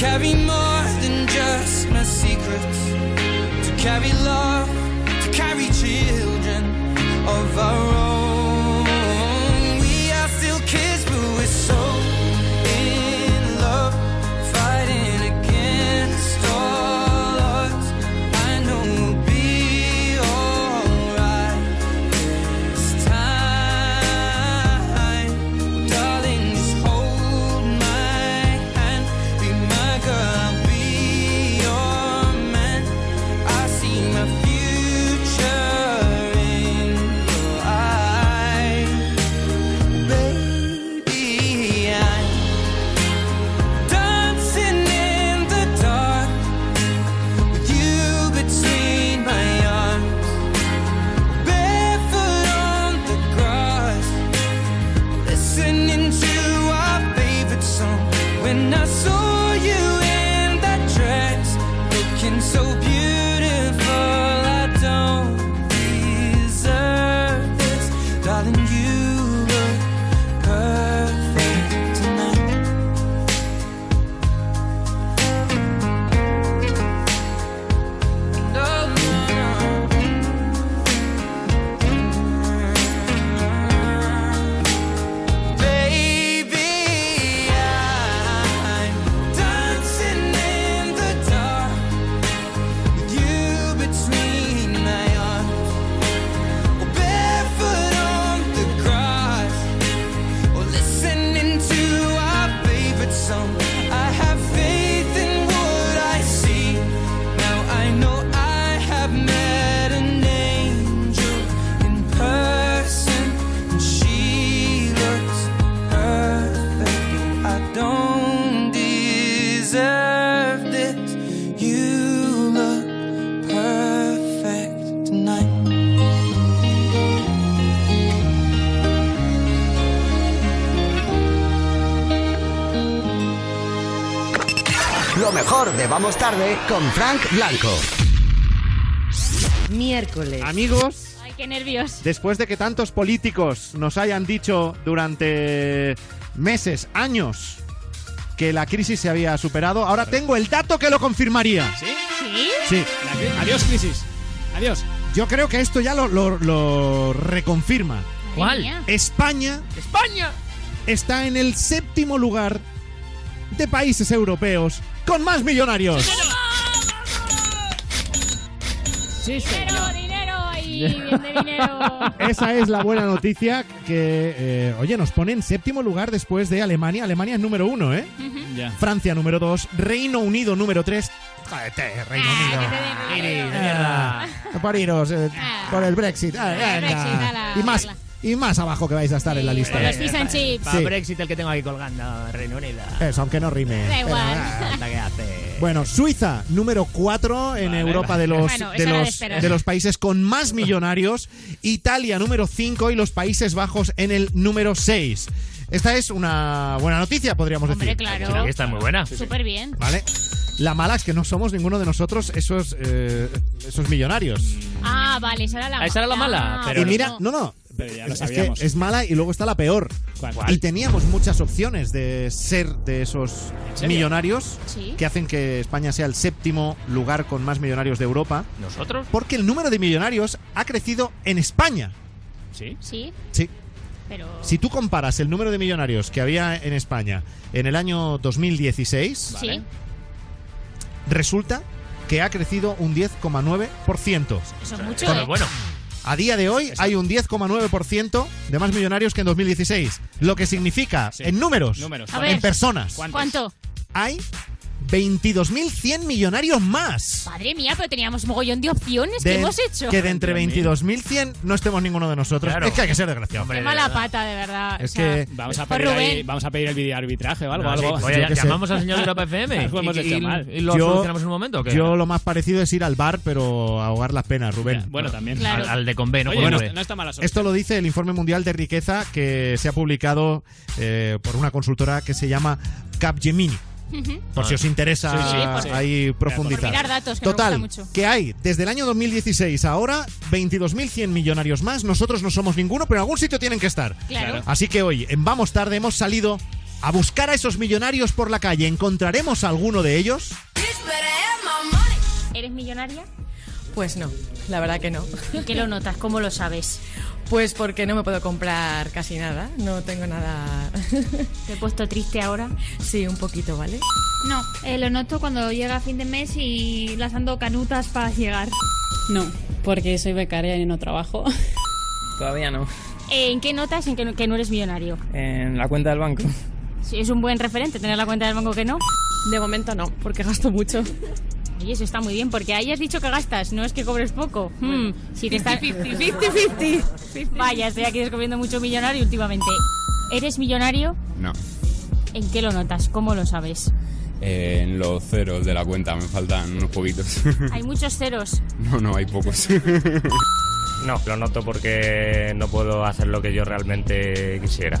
Carry more than just my secrets, to carry love, to carry children of our own. Tarde con Frank Blanco. Miércoles. Amigos, Ay, qué nervios. después de que tantos políticos nos hayan dicho durante meses, años, que la crisis se había superado, ahora tengo el dato que lo confirmaría. ¿Sí? ¿Sí? Sí. Cri- Adiós, crisis. Adiós. Yo creo que esto ya lo, lo- lo reconfirma. ¿Cuál? España ¡España! está en el séptimo lugar de países europeos con más millonarios. Sí, Dinero, dinero, ahí, bien de dinero. Esa es la buena noticia que, eh, oye, nos pone en séptimo lugar después de Alemania. Alemania es número uno, ¿eh? Francia número dos, Reino Unido número tres. Jódete, Reino Unido. Ah, por iros eh, por el Brexit. Ah, El y más. Y más abajo que vais a estar en la lista. Los fish and chips. Para Sí. Brexit el que tengo aquí colgando, Reino Unido. Eso, aunque no rime. Da igual. Anda, ¿qué hace? Bueno, Suiza, número 4 en Vale, Europa vale. de los, Bueno, de, los, de los países con más millonarios. Italia, número 5 y los Países Bajos en el número 6. Esta es una buena noticia, podríamos Hombre, decir. claro. Está muy buena. Súper bien. ¿Vale? La mala es que no somos ninguno de nosotros esos, eh, esos millonarios. Ah, vale, esa era la Ah, esa era la mala, Ah, pero y mira, no, no. Pero ya lo es, es que sabíamos. es mala y luego está la peor. ¿Cuál? Y teníamos muchas opciones de ser de esos millonarios Sí. que hacen que España sea el séptimo lugar con más millonarios de Europa. ¿Nosotros? Porque el número de millonarios ha crecido en España. Sí. Sí, Sí. pero... Si tú comparas el número de millonarios que había en España en el año 2016, Sí, resulta que ha crecido un 10,9%. eso es mucho, Bueno, ¿eh? bueno. A día de hoy hay un 10,9% de más millonarios que en 2016. Lo que significa, Sí. en números, en personas, ¿Cuántos? ¿Cuánto? hay 22.100 millonarios más. Madre mía, pero teníamos mogollón de opciones De- que hemos hecho. Que de entre 22.100 no estemos ninguno de nosotros. Claro. Es que hay que ser desgraciado. Hombre, Qué mala pata, de verdad. Es o sea, que- Vamos a pedir, ahí- Rubén. vamos a pedir el vídeo arbitraje o algo. No, algo. sí, Oye, Yo ya- qué sé. llamamos al señor de Europa FM y, y- mal. y lo Yo- solucionamos en un momento. ¿o qué? Yo lo más parecido es ir al bar, pero ahogar las penas, Rubén. Ya, bueno, también. Claro. al, al de Convé, ¿no? Oye, Con no, está mala. Esto lo dice el informe mundial de riqueza que se ha publicado eh, por una consultora que se llama Capgemini. Por si os interesa Sí, sí, pues ahí profundizar. Por mirar datos, que me Total, gusta mucho. que hay desde el año 2016 a ahora 22.100 millonarios más. Nosotros no somos ninguno, pero en algún sitio tienen que estar. Claro. Así que hoy, en Vamos Tarde, hemos salido a buscar a esos millonarios por la calle. ¿Encontraremos a alguno de ellos? ¿Eres millonaria? Pues no, la verdad que no. ¿Y qué lo notas? ¿Cómo lo sabes? Pues porque no me puedo comprar casi nada, no tengo nada. ¿Te he puesto triste ahora? Sí, un poquito, ¿vale? No, eh, lo noto cuando llega fin de mes y las ando canutas para llegar. No, porque soy becaria y no trabajo. Todavía no. ¿En qué notas en que no, que no eres millonario? En la cuenta del banco. Sí, es un buen referente tener la cuenta del banco que no. De momento no, porque gasto mucho. Oye, eso está muy bien, porque ahí has dicho que gastas, no es que cobres poco. Hmm, si te está... 50-50. Vaya, estoy aquí descubriendo mucho millonario últimamente. ¿Eres millonario? No. ¿En qué lo notas? ¿Cómo lo sabes? Eh, en los ceros de la cuenta me faltan unos poquitos. Hay muchos ceros. no, no, hay pocos. No, lo noto porque no puedo hacer lo que yo realmente quisiera.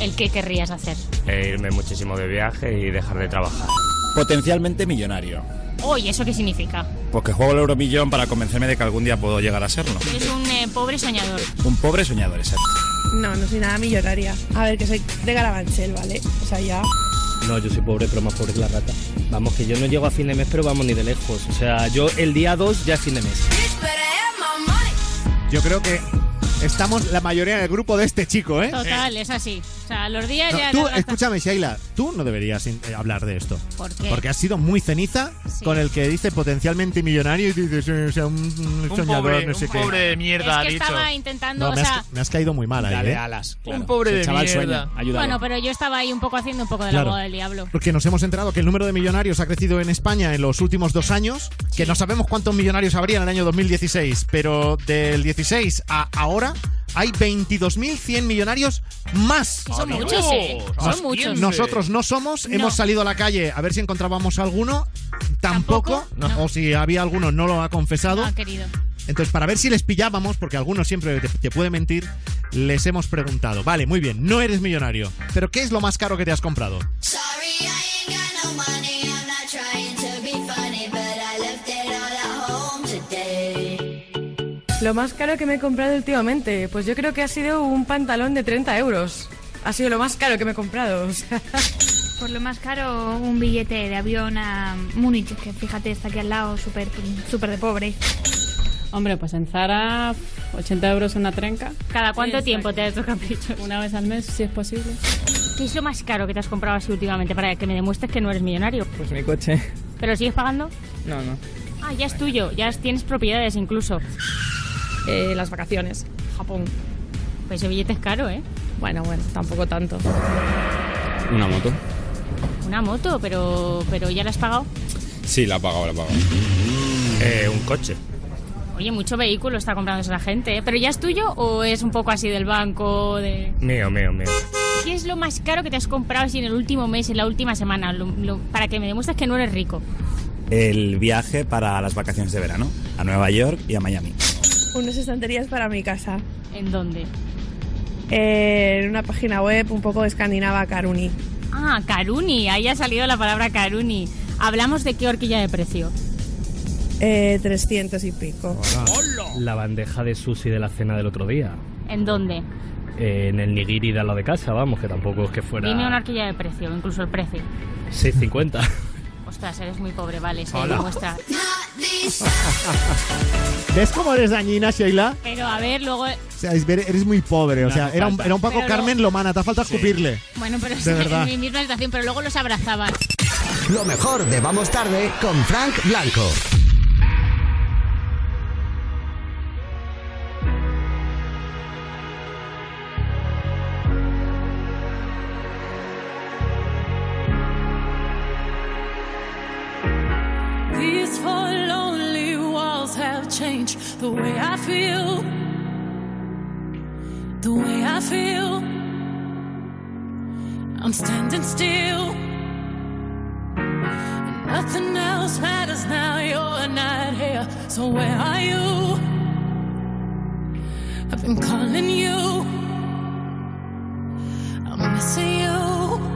¿El qué querrías hacer? E irme muchísimo de viaje y dejar de trabajar. Potencialmente millonario. Oye, ¿eso qué significa? Porque juego el euromillón para convencerme de que algún día puedo llegar a serlo. Eres un eh, pobre soñador. Un pobre soñador, exacto. No, no soy nada millonaria. A ver, que soy de Carabanchel, ¿vale? O sea, ya. No, yo soy pobre, pero más pobre que la rata. Vamos, que yo no llego a fin de mes, pero vamos ni de lejos. O sea, yo el día 2 ya es fin de mes. Yo creo que estamos la mayoría del grupo de este chico, ¿eh? Total, es así. O sea, los días No, ya... tú, escúchame, Sheila, tú no deberías eh, hablar de esto. ¿Por qué? Porque has sido muy ceniza Sí. con el que dice potencialmente millonario y dices, o sea, un, un soñador, pobre- no sé un qué. pobre de mierda, es ha que dicho. estaba intentando, No, o me, sea... has, me has caído muy mal ahí, Dale ¿eh? alas. Un pobre de chaval mierda. sueña. Bueno, pero yo estaba ahí un poco haciendo un poco de la Claro. boda del diablo. Porque nos hemos enterado que el número de millonarios ha crecido en España en los últimos dos años, que no sabemos cuántos millonarios habría en el año 2016, pero del 16 a ahora hay 22.100 millonarios más. Son muchos, ¿eh? Son muchos. Nosotros no somos, No. hemos salido a la calle a ver si encontrábamos alguno, tampoco, ¿Tampoco? o si había alguno no lo ha confesado. No, querido. Entonces, para ver si les pillábamos, porque algunos siempre te, te puede mentir, les hemos preguntado. Vale, muy bien, no eres millonario, pero ¿qué es lo más caro que te has comprado? Sorry, Lo más caro que me he comprado últimamente, pues yo creo que ha sido un pantalón de 30 euros. Ha sido lo más caro que me he comprado. o sea. Por lo más caro, un billete de avión a Múnich, que fíjate, está aquí al lado, súper súper de pobre. Hombre, pues en Zara, 80 euros una trenca. ¿Cada cuánto Sí, tiempo te das estos caprichos? Una vez al mes, si es posible. ¿Qué es lo más caro que te has comprado así últimamente para que me demuestres que no eres millonario? Pues mi coche. ¿Pero sigues pagando? No, no. Ah, ya es tuyo, ya tienes propiedades incluso. Eh, las vacaciones, Japón. Pues ese billete es caro, ¿eh? Bueno, bueno, tampoco tanto. Una moto. Una moto, pero, pero ¿ya la has pagado? Sí, la he pagado, la he pagado. Eh, un coche. Oye, mucho vehículo está comprándose la gente, ¿eh? ¿Pero ya es tuyo o es un poco así del banco? de Mío, mío, mío. ¿Qué es lo más caro que te has comprado así en el último mes, en la última semana? Lo- lo- para que me demuestres que no eres rico. El viaje para las vacaciones de verano a Nueva York y a Miami. Unas estanterías para mi casa. ¿En dónde? Eh, en una página web un poco escandinava, Karuni. Ah, Karuni, ahí ha salido la palabra Karuni. Hablamos de qué horquilla de precio. Eh, 300 y pico. La bandeja de sushi de la cena del otro día. ¿En dónde? Eh, en el nigiri de lado de casa, vamos, que tampoco es que fuera... Dime una horquilla de precio, incluso el precio. 6.50. Ostras, eres muy pobre, vale, se demuestra. ¿Ves cómo eres dañina, Sheila? Pero a ver, luego... O sea, eres muy pobre. O No sea, era un, era un Paco Pero Carmen Lomana, te ha falta Sí. escupirle. Bueno, pero es De verdad. en mi misma situación, pero luego los abrazabas. Lo mejor de Vamos Tarde con Frank Blanco. The way I feel. The way I feel. I'm standing still. And nothing else matters now. You're not here. So where are you? I've been calling you. I'm missing you.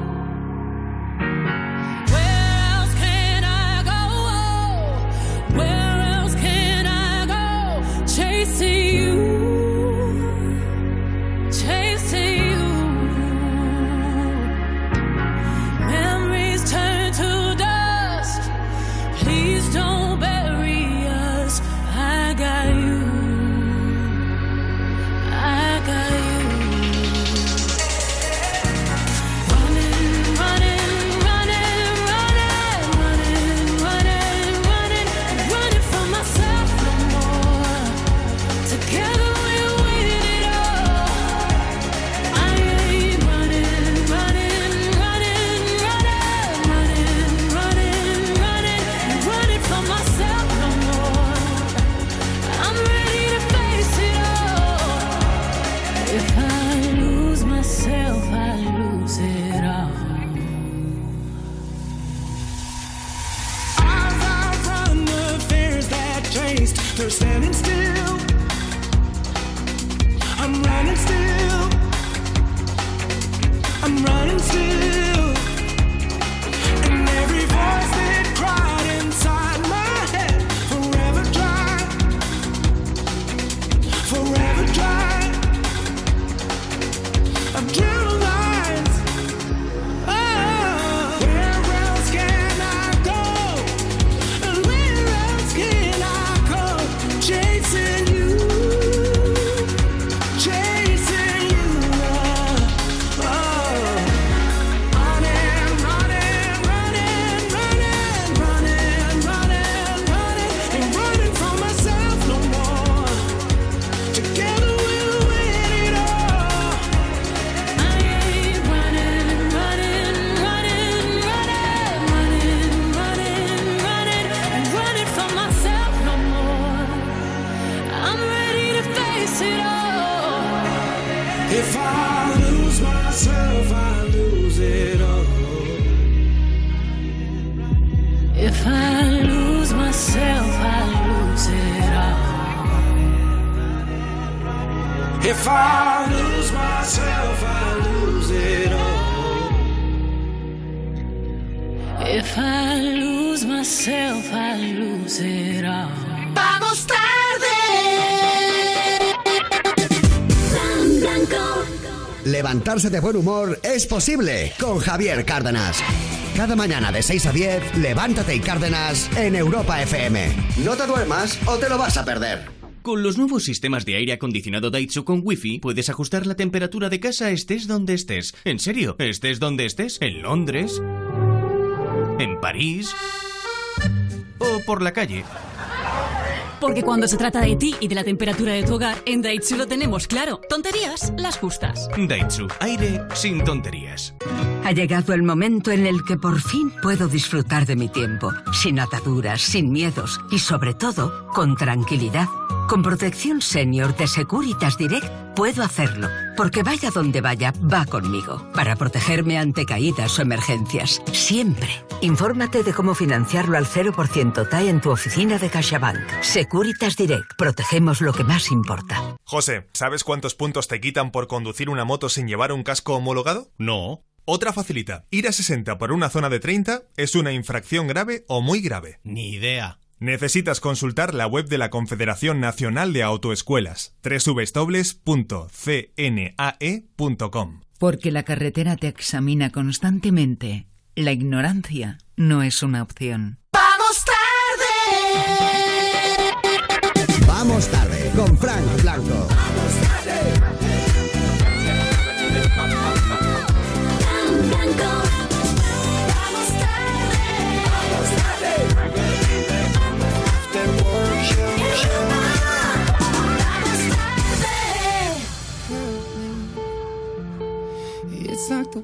De buen humor es posible con Javier Cárdenas. Cada mañana de 6 a 10, levántate y Cárdenas en Europa FM. No te duermas o te lo vas a perder. Con los nuevos sistemas de aire acondicionado Daitsu con Wi-Fi, puedes ajustar la temperatura de casa estés donde estés. En serio, estés donde estés. En Londres. En París. O por la calle. Porque cuando se trata de ti y de la temperatura de tu hogar, en Daitsu lo tenemos claro. Tonterías, las justas. Daitsu, aire sin tonterías. Ha llegado el momento en el que por fin puedo disfrutar de mi tiempo, sin ataduras, sin miedos y sobre todo con tranquilidad. Con protección senior de Securitas Direct puedo hacerlo, porque vaya donde vaya, va conmigo, para protegerme ante caídas o emergencias, siempre. Infórmate de cómo financiarlo al 0% TAE en tu oficina de CaixaBank. Securitas Direct, protegemos lo que más importa. José, ¿sabes cuántos puntos te quitan por conducir una moto sin llevar un casco homologado? No. Otra facilita. Ir a 60 por una zona de 30 es una infracción grave o muy grave. Ni idea. Necesitas consultar la web de la Confederación Nacional de Autoescuelas, www.cnae.com. Porque la carretera te examina constantemente. La ignorancia no es una opción. ¡Vamos tarde! Vamos tarde con Frank Blanco.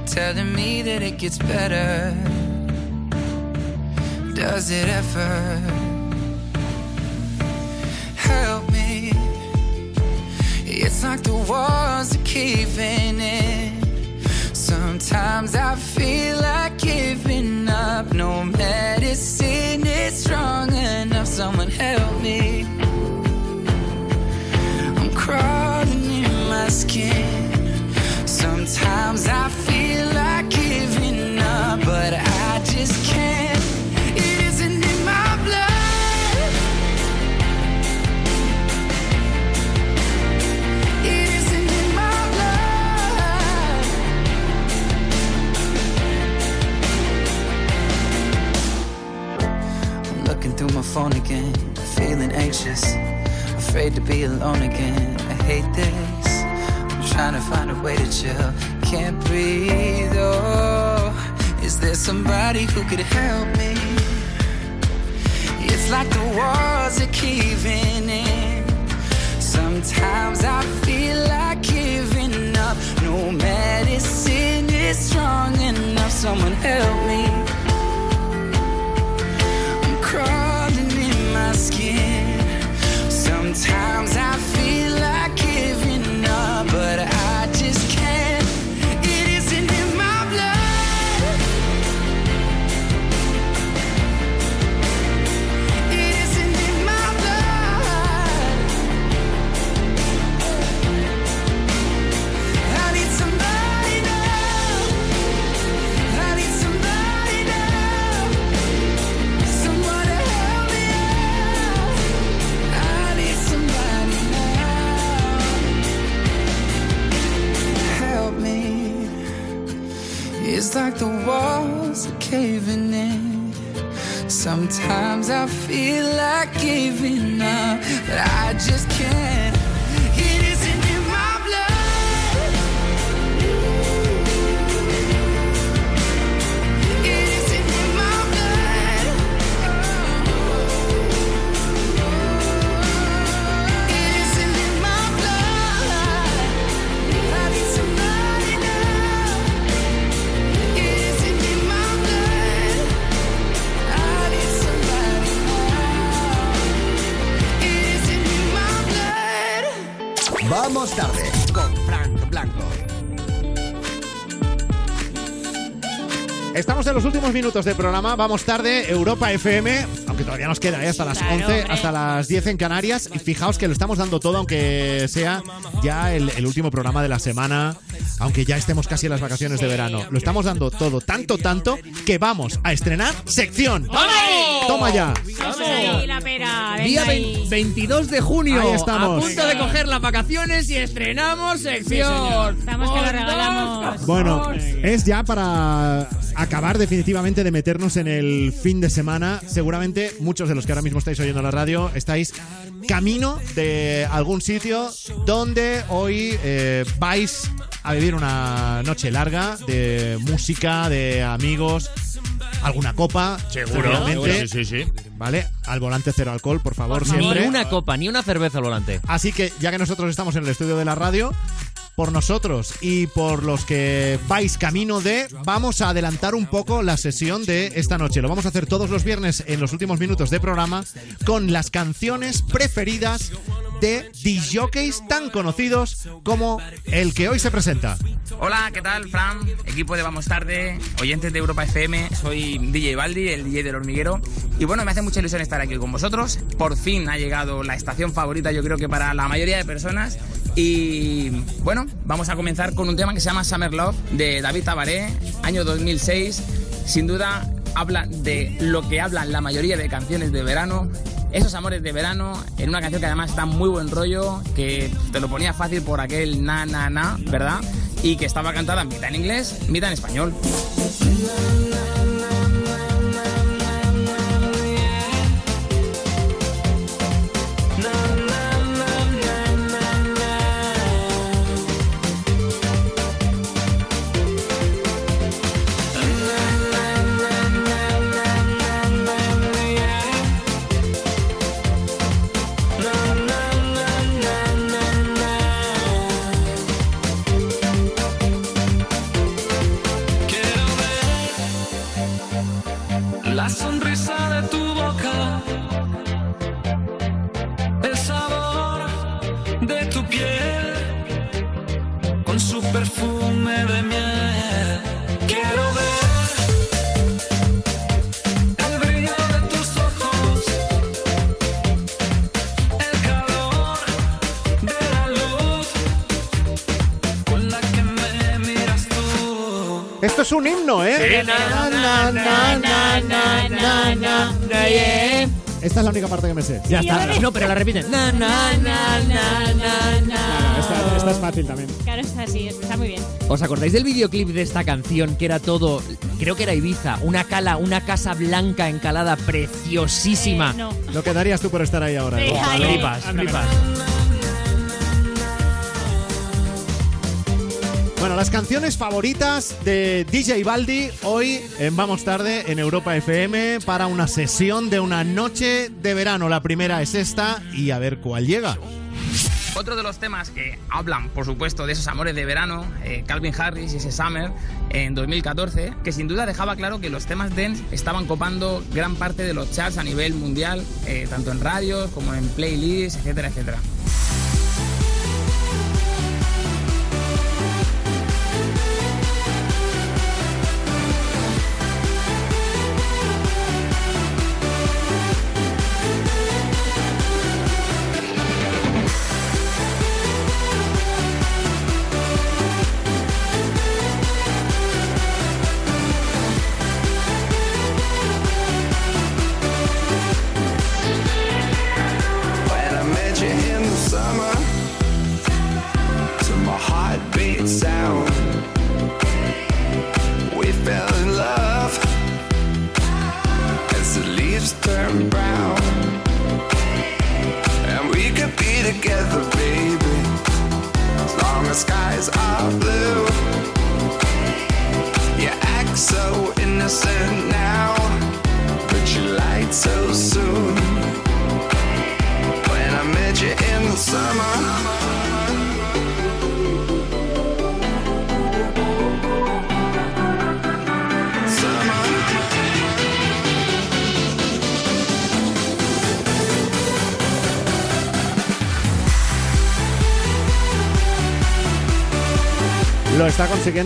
Keep telling me that it gets better. Does it ever? Help me. It's like the walls are caving in. Sometimes I feel like giving up. No medicine is strong enough. Someone help me. I'm crawling in my skin. Sometimes I feel like giving up, but I just can't. It isn't in my blood. It isn't in my blood. I'm looking through my phone again, feeling anxious, afraid to be alone again. I hate this. Trying to find a way to chill. Can't breathe. Oh, is there somebody who could help me? It's like the walls are caving in. Sometimes I feel like giving up. No medicine is strong enough. Someone help me. I'm crawling in my skin. Sometimes I caving in. Sometimes I feel like giving up, but I just can't. Vamos tarde. Con Frank Blanco. Estamos en los últimos minutos del programa, vamos tarde, Europa FM, aunque todavía nos queda ¿eh? hasta las Claro, 11, hombre. hasta las 10 en Canarias. Y fijaos que lo estamos dando todo, aunque sea ya el, el último programa de la semana, aunque ya estemos casi en las vacaciones de verano. Lo estamos dando todo, tanto, tanto, que vamos a estrenar sección. ¡Vamos! Toma ya. Es ahí, la pera. Día ahí. 20 22 de junio. Ahí estamos. A punto de coger las vacaciones y estrenamos sección. Estamos que lo regalamos. Bueno, es ya para acabar definitivamente de meternos en el fin de semana. Seguramente muchos de los que ahora mismo estáis oyendo la radio estáis camino de algún sitio donde hoy eh, vais a vivir una noche larga de música, de amigos. Alguna copa, Seguro, sí, sí, sí. ¿Vale? Al volante cero alcohol, por favor, Ni siempre. una copa, ni una cerveza al volante. Así que ya que nosotros estamos en el estudio de la radio, por nosotros y por los que vais camino de, vamos a adelantar un poco la sesión de esta noche. Lo vamos a hacer todos los viernes en los últimos minutos de programa con las canciones preferidas de DJs tan conocidos como el que hoy se presenta. Hola, ¿qué tal, Fran? Equipo de Vamos Tarde, oyentes de Europa FM. Soy DJ Baldi, el DJ del hormiguero. Y bueno, me hace mucha ilusión estar aquí con vosotros. Por fin ha llegado la estación favorita, yo creo que para la mayoría de personas. Y bueno, vamos a comenzar con un tema que se llama Summer Love de David Tabaré, año 2006. Sin duda habla de lo que hablan la mayoría de canciones de verano. Esos amores de verano, en una canción que además está muy buen rollo, que te lo ponía fácil por aquel na na na, ¿verdad? Y que estaba cantada mitad en inglés, mitad en español. Es un himno, ¿eh? Esta es la única parte que me sé. Ya está. No, pero la repiten. Na, na, na, na, na, na. Esta, esta es fácil también. Claro, está así, está muy bien. ¿Os acordáis del videoclip de esta canción que era todo, creo que era Ibiza, una cala, una casa blanca encalada preciosísima? Eh, no. Lo que darías tú por estar ahí ahora. Sí, ¿eh? ahí. Flipas. Bueno, las canciones favoritas de DJ Baldi hoy en Vamos Tarde en Europa FM para una sesión de una noche de verano. La primera es esta y a ver cuál llega. Otro de los temas que hablan, por supuesto, de esos amores de verano, eh, Calvin Harris y ese Summer en 2014, que sin duda dejaba claro que los temas dance estaban copando gran parte de los charts a nivel mundial, eh, tanto en radios como en playlists, etcétera, etcétera.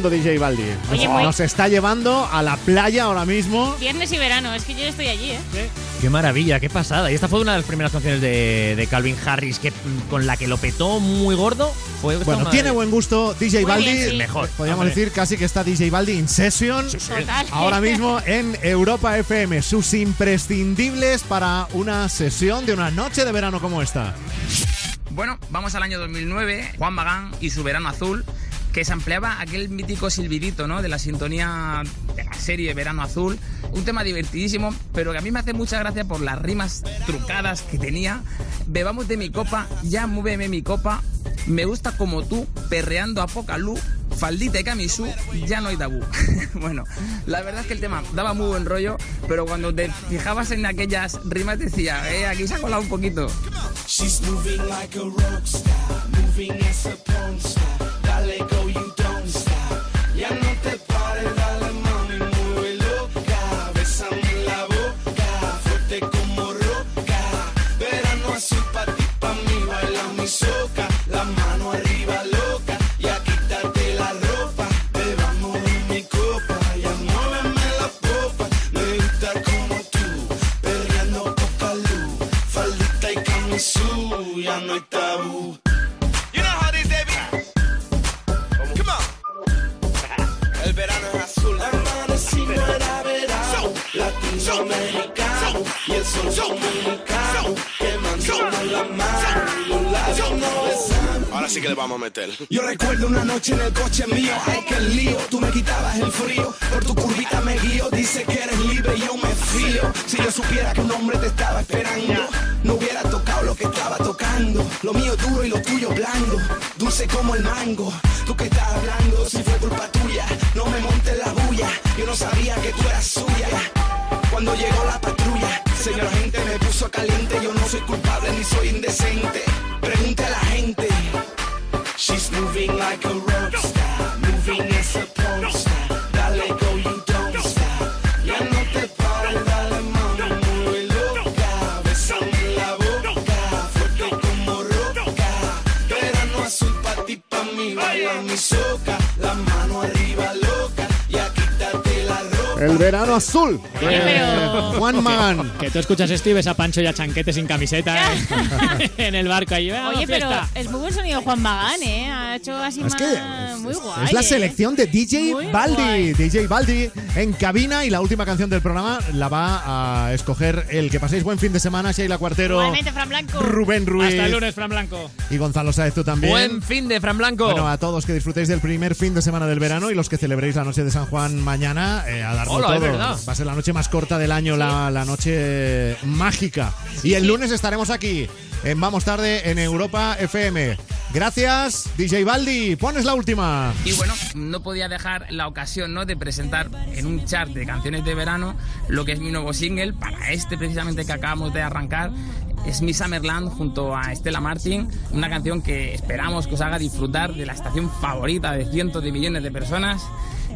DJ Baldi. Oye, Nos- muy- Nos está llevando a la playa ahora mismo. Viernes y verano, es que yo estoy allí, ¿eh? Qué maravilla, qué pasada. Y esta fue una de las primeras canciones de, de Calvin Harris que, con la que lo petó muy gordo. Fue Bueno, tiene buen gusto DJ Muy Baldi. bien, sí. Mejor, Podríamos decir casi que está DJ Baldi in session. Total. Ahora mismo en Europa FM. Sus imprescindibles para una sesión de una noche de verano como esta. Bueno, vamos al año 2009, Juan Magán y su Verano Azul, que se ampliaba aquel mítico silbidito, ¿no? De la sintonía de la serie Verano Azul. Un tema divertidísimo, pero que a mí me hace mucha gracia por las rimas trucadas que tenía. Bebamos de mi copa, ya múveme mi copa. Me gusta como tú, perreando a poca luz. Faldita y camisú, ya no hay tabú. bueno, la verdad es que el tema daba muy buen rollo, pero cuando te fijabas en aquellas rimas decía, eh, aquí se ha colado un poquito. Besamos. Ahora sí que le vamos a meter. Yo recuerdo una noche en el coche mío, ay que lío, tú me quitabas el frío, por tu curvita me guío, dice que eres libre y yo me fío. Si yo supiera que un hombre te estaba esperando, no hubiera tocado lo que estaba tocando. Lo mío duro y lo tuyo blando, dulce como el mango. Tú que estás hablando, si fue culpa tuya, no me montes la bulla, yo no sabía que tú eras suya. Cuando llegó la patrulla, señor gente me puso caliente, yo no soy culpable ni soy indecente. Pregunte. She's moving like a rock El verano azul. De pero- Juan Magán. Que tú escuchas esto y ves a Pancho y a Chanquete sin camiseta ¿eh? en el barco ahí. "Ah, Oye, pero fiesta". es muy buen sonido Juan Magán, ¿eh? Ha hecho así Es más... que muy guay, Es la ¿eh? selección de DJ Muy Baldi. guay. DJ Baldi en cabina y la última canción del programa la va a escoger el que paséis buen fin de semana, Sheila Cuartero, Igualmente, Fran Blanco. Rubén Ruiz Hasta el lunes, Fran Blanco. y Gonzalo Sáez, tú también. Buen fin de Fran Blanco. Bueno, a todos que disfrutéis del primer fin de semana del verano y los que celebréis la noche de San Juan mañana, eh, a Hola, todo. es verdad. Va a ser la noche más corta del año, la, la noche mágica. y el lunes estaremos aquí en Vamos Tarde en Europa FM. Gracias, DJ Baldi. Pones la última. Y bueno, no podía dejar la ocasión ¿no? de presentar en un chart de canciones de verano lo que es mi nuevo single para este precisamente que acabamos de arrancar. Es Mi Summerland junto a Estela Martin, una canción que esperamos que os haga disfrutar de la estación favorita de cientos de millones de personas.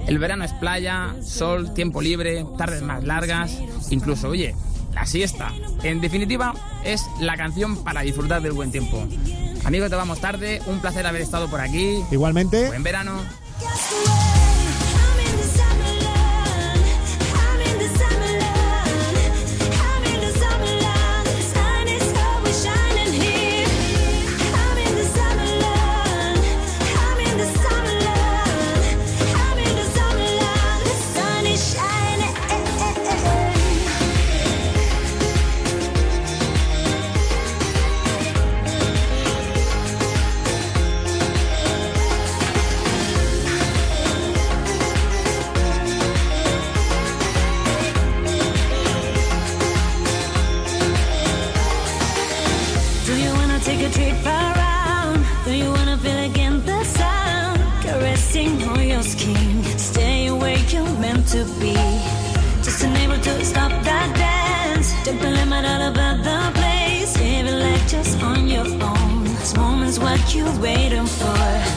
El verano es playa, sol, tiempo libre, tardes más largas, incluso, oye, la siesta. En definitiva, es la canción para disfrutar del buen tiempo. Amigos, te vamos tarde, un placer haber estado por aquí. Igualmente. Buen verano. Don't the limit all about the place. Live it like just on your own. This moment's what you're waiting for.